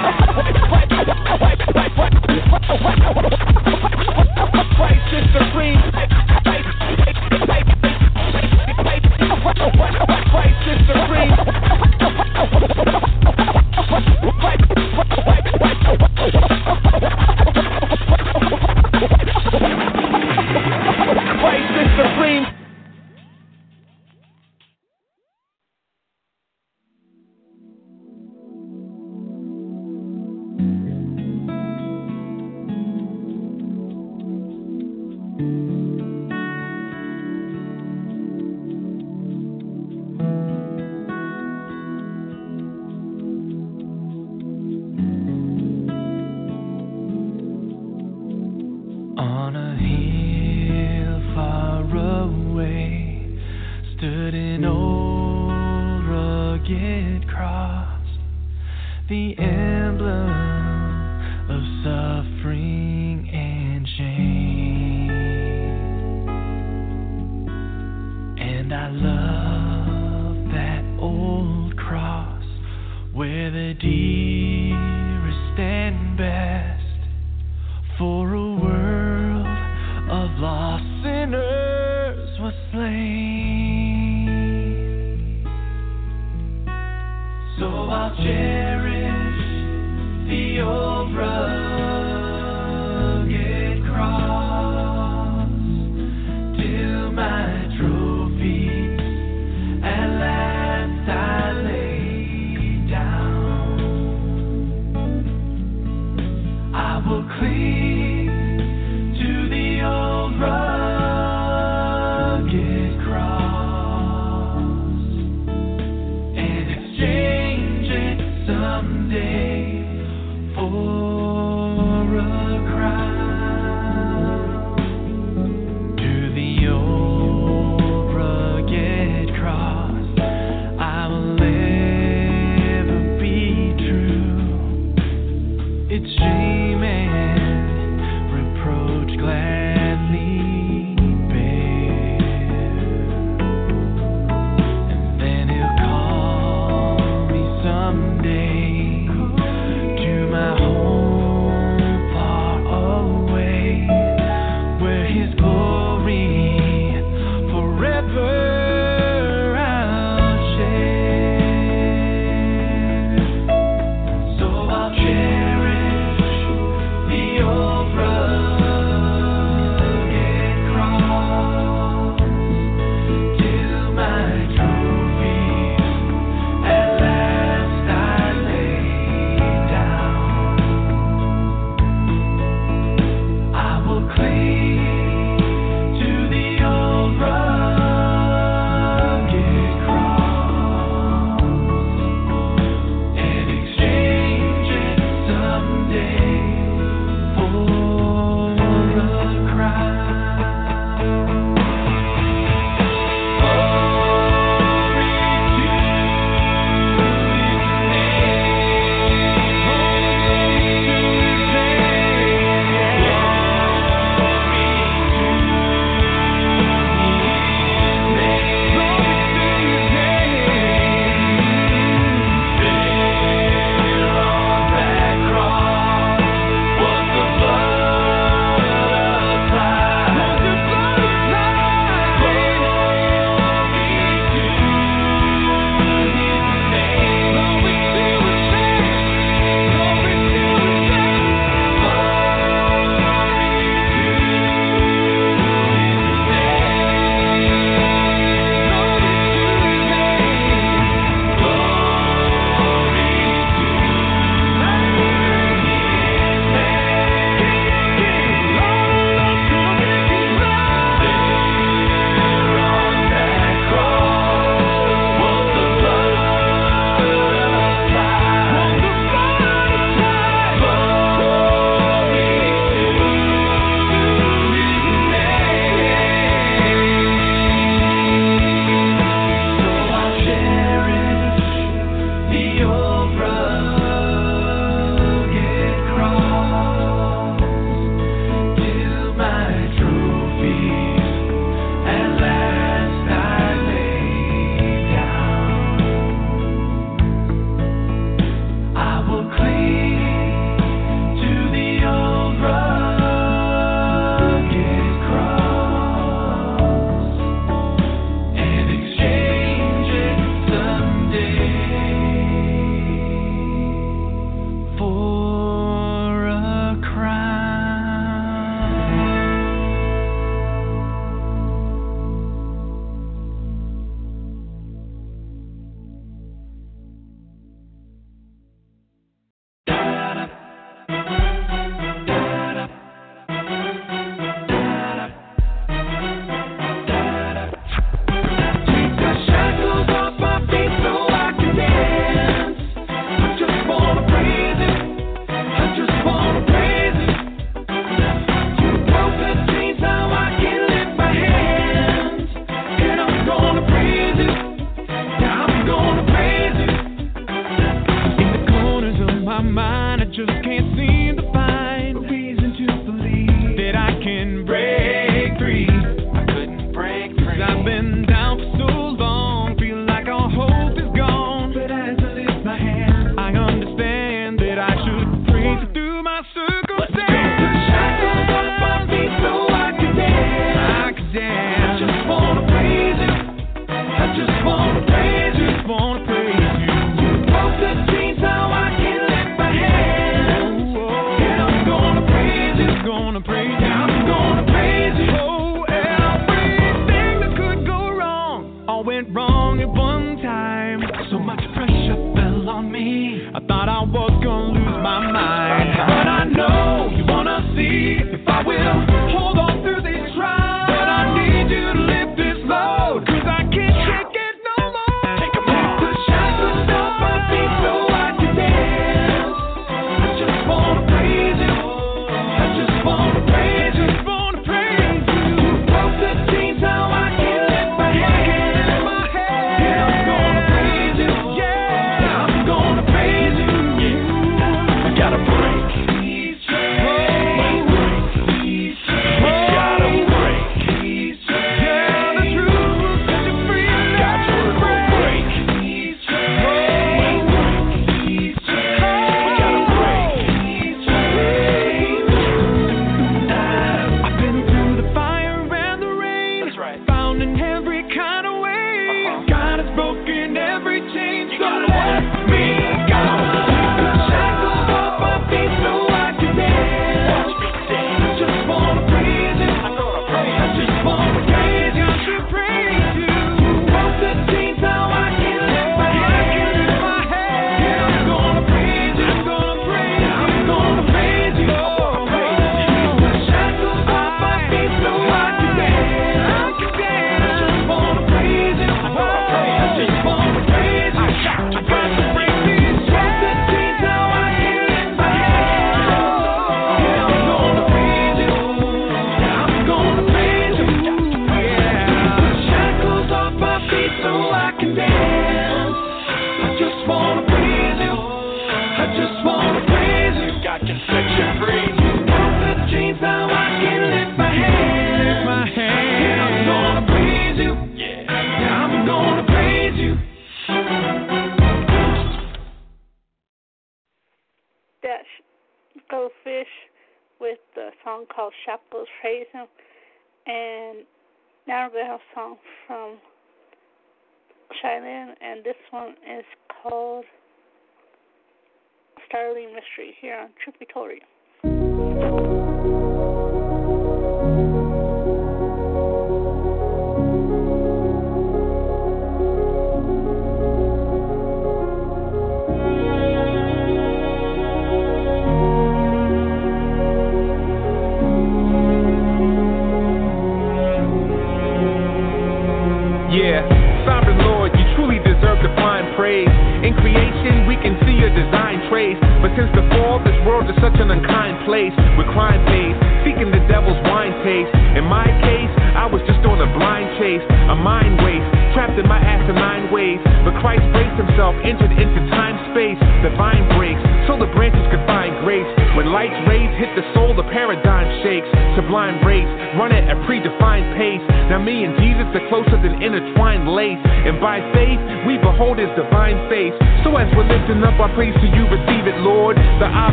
Christ is supreme. Christ is supreme. Christ is supreme.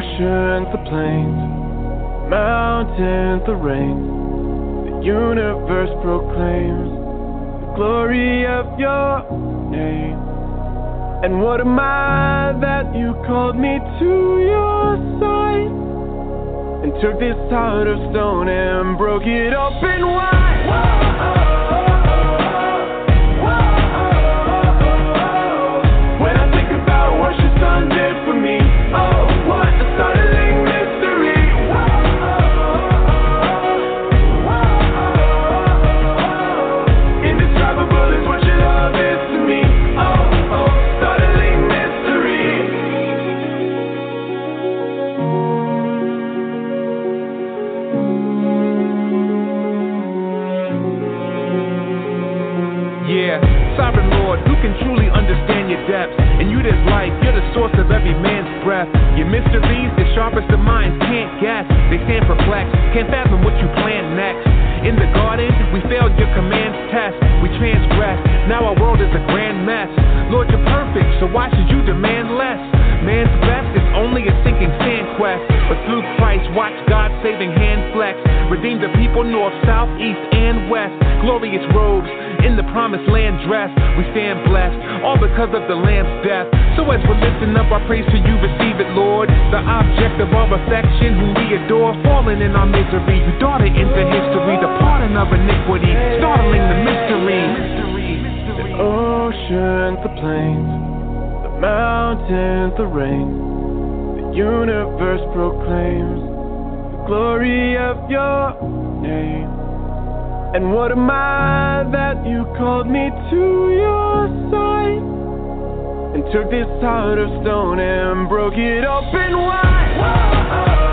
oceans, the plains, mountains, the rains. The universe proclaims the glory of your name. And what am I that you called me to your side? And took this heart of stone and broke it open wide. Whoa. can truly understand your depths. And you this life, you're the source of every man's breath. Your mysteries, the sharpest of minds can't guess. They stand perplexed, can't fathom what you plan next. In the garden, we failed your commands test. We transgressed, now our world is a grand mess. Lord, you're perfect, so why should you demand less? Man's best is only a sinking sand quest. But through Christ, watch God's saving hand flex. Redeem the people north, south, east, and west. Glorious robes in the promised land dressed. We stand blessed, all because of the Lamb's death. So as we're lifting up our praise to you, receive it, Lord. The object of our affection, whom we adore, fallen in our misery. You daughter into history, the pardon of iniquity, startling the mystery. The oceans, the plains, mountains, the rain, the universe proclaims the glory of your name. And what am I that you called me to your side and took this heart of stone and broke it open wide? When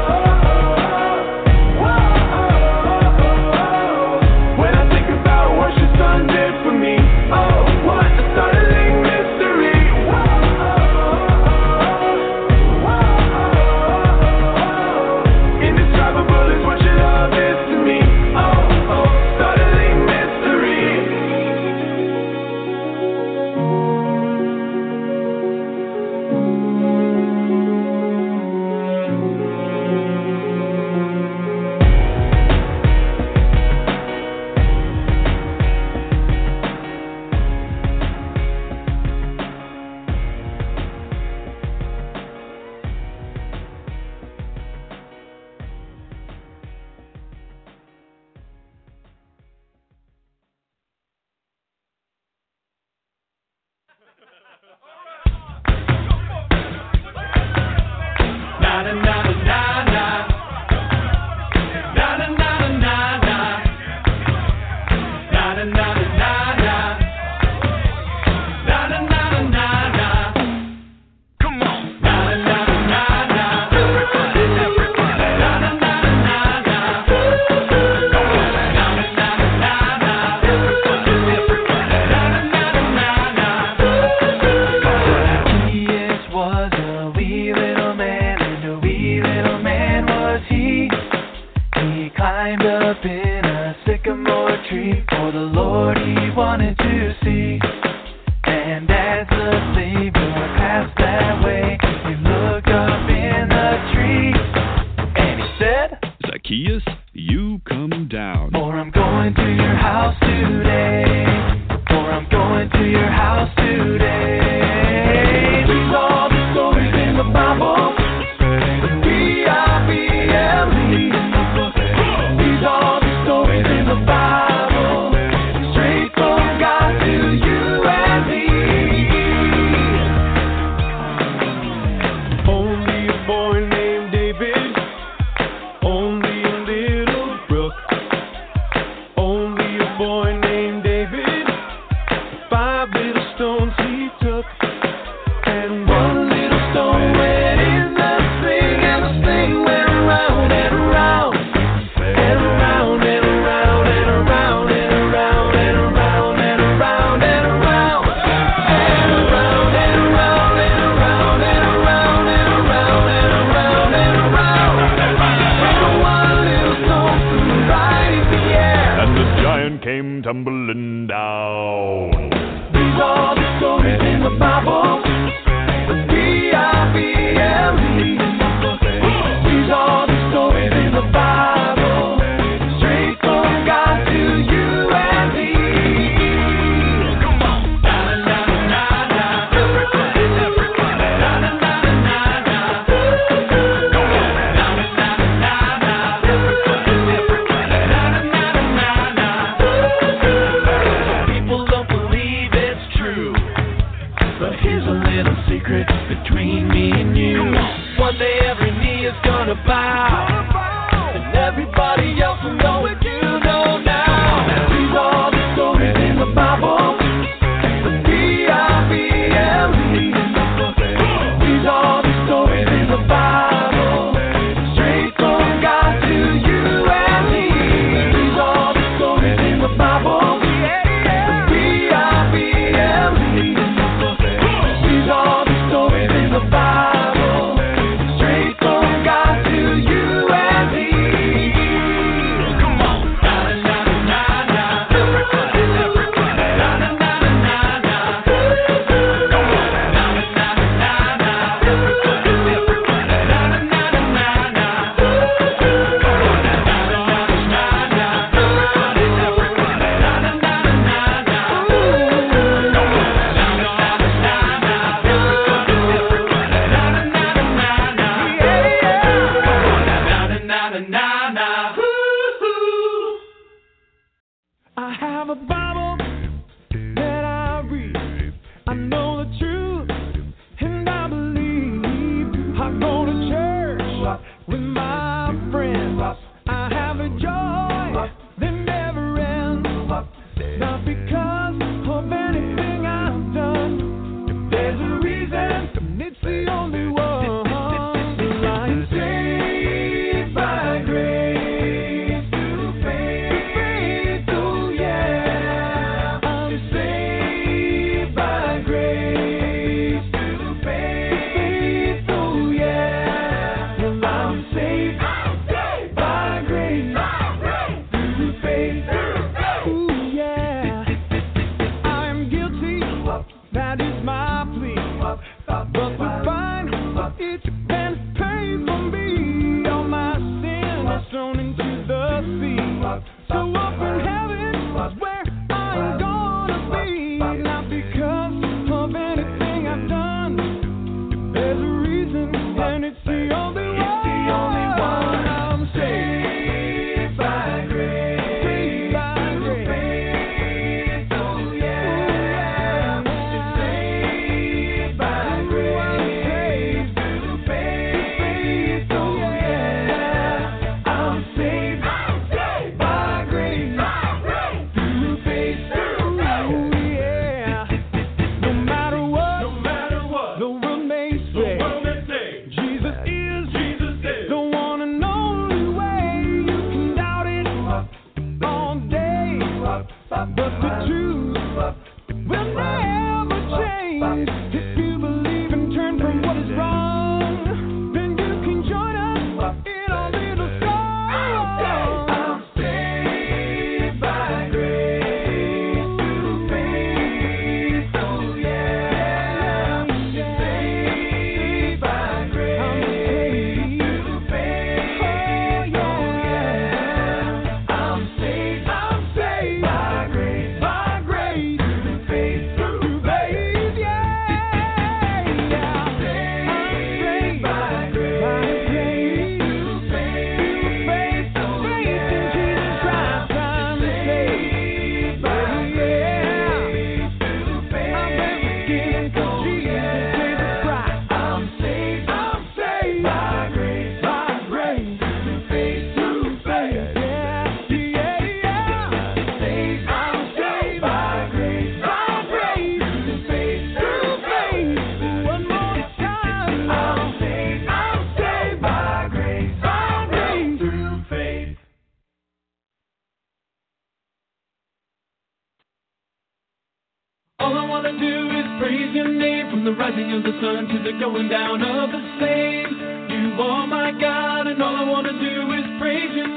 praise your name from the rising of the sun to the going down of the same. You are my God, and all I want to do is praise your name.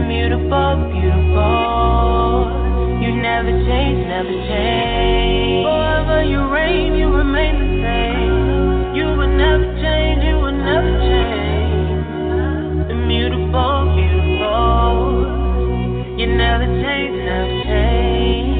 Immutable, beautiful. You never change, never change. Forever you reign, you remain the same. You will never change, you will never change. Immutable, beautiful. You never change, never change.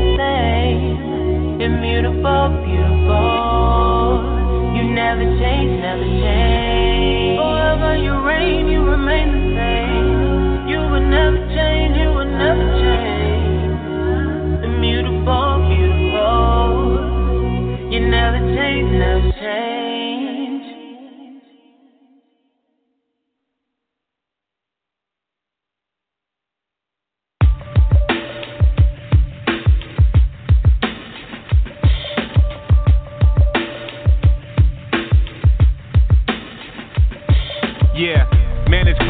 never change, never change. Forever you reign, you remain the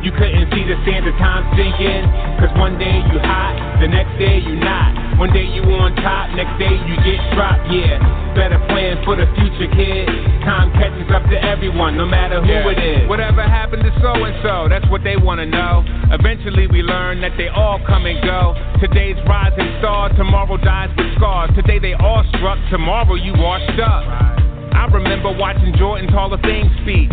You couldn't see the sands of time sinking. Cause one day you hot, the next day you not. One day you on top, next day you get dropped, yeah. Better plan for the future, kid. Time catches up to everyone, no matter who it is. Whatever happened to so and so, that's what they wanna know. Eventually we learn that they all come and go. Today's rising star, tomorrow dies with scars. Today they all struck, tomorrow you washed up. I remember watching Jordan's Hall of Fame speech,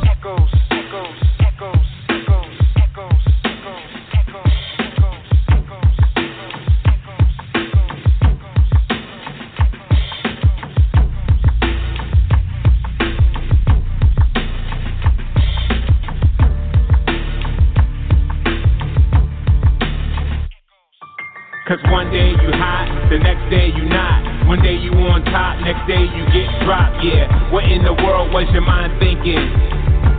Cause one day you hot, the next day you not. One day you on top, next day you get dropped. Yeah, what in the world was your mind thinking?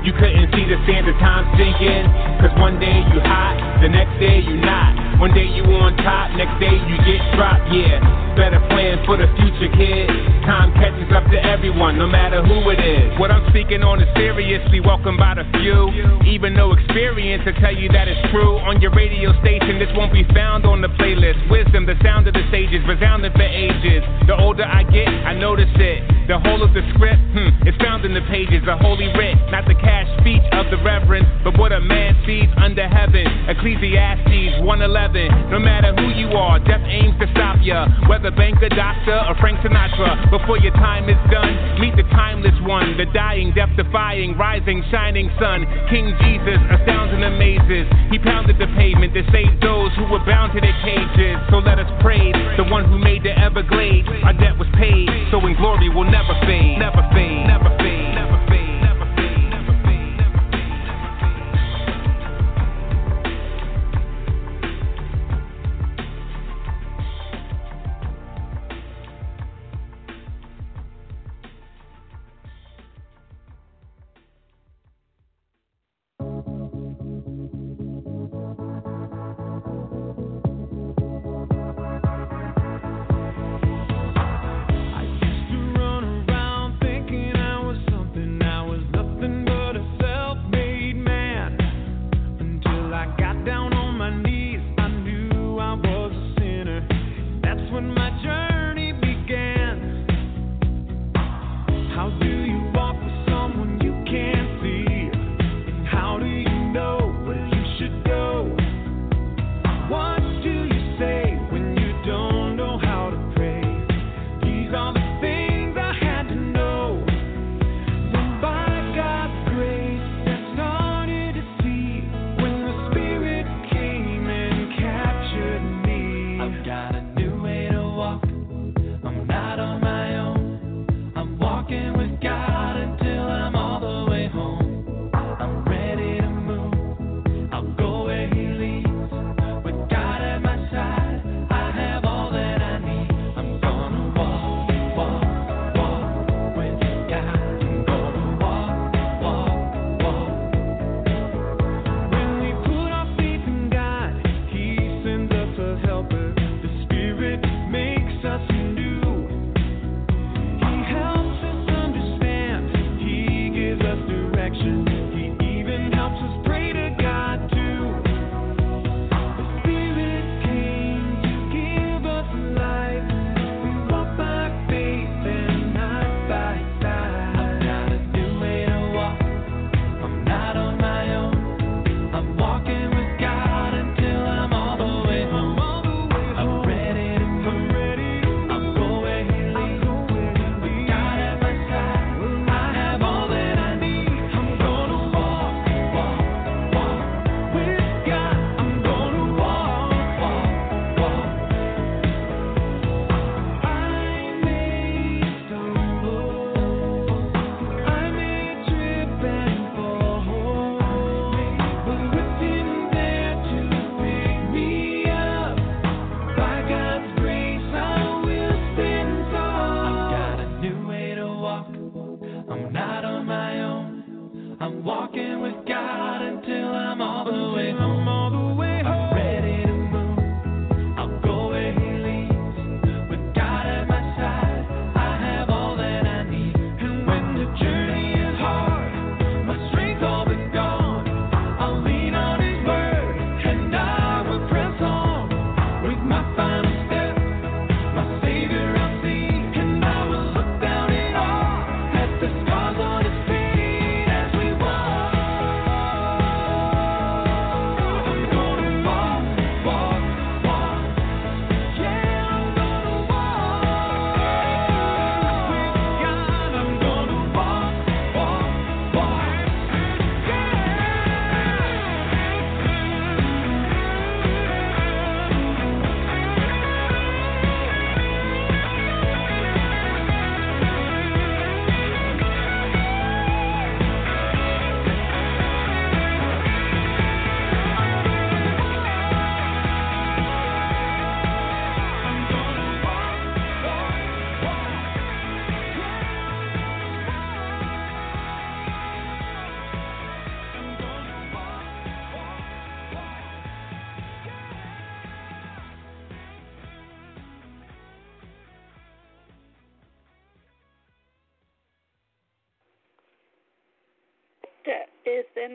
You couldn't see the sands of time sinking. Cause one day you hot, the next day you not. One day you on top, next day you get dropped. Yeah, better plan for the future, kid. Time catches up to everyone, no matter who it is. What I'm speaking on is seriously welcomed by the few. Even no experience to tell you that it's true. On your radio station, this won't be found on the playlist. Wisdom, the sound of the sages, resounding for ages. The older I get, I notice it. The whole of the script, hmm, it's found in the pages, a holy writ, not the cash speech of the reverend, but what a man sees under heaven. Ecclesiastes 111. No matter who you are, death aims to stop ya. Whether banker, doctor, or Frank Sinatra. Before your time is done, meet the timeless one, the dying, death defying, rising, shining sun. King Jesus astounds and amazes. He pounded the pavement to save those who were bound to their cages. So let us praise the one who made the Everglades. Our debt was paid, so in glory will never fade, never fade, never fade.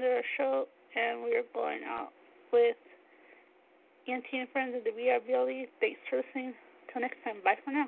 Our show, and we are going out with ENT and Friends of the VRBLE. Thanks for listening. Till next time. Bye for now.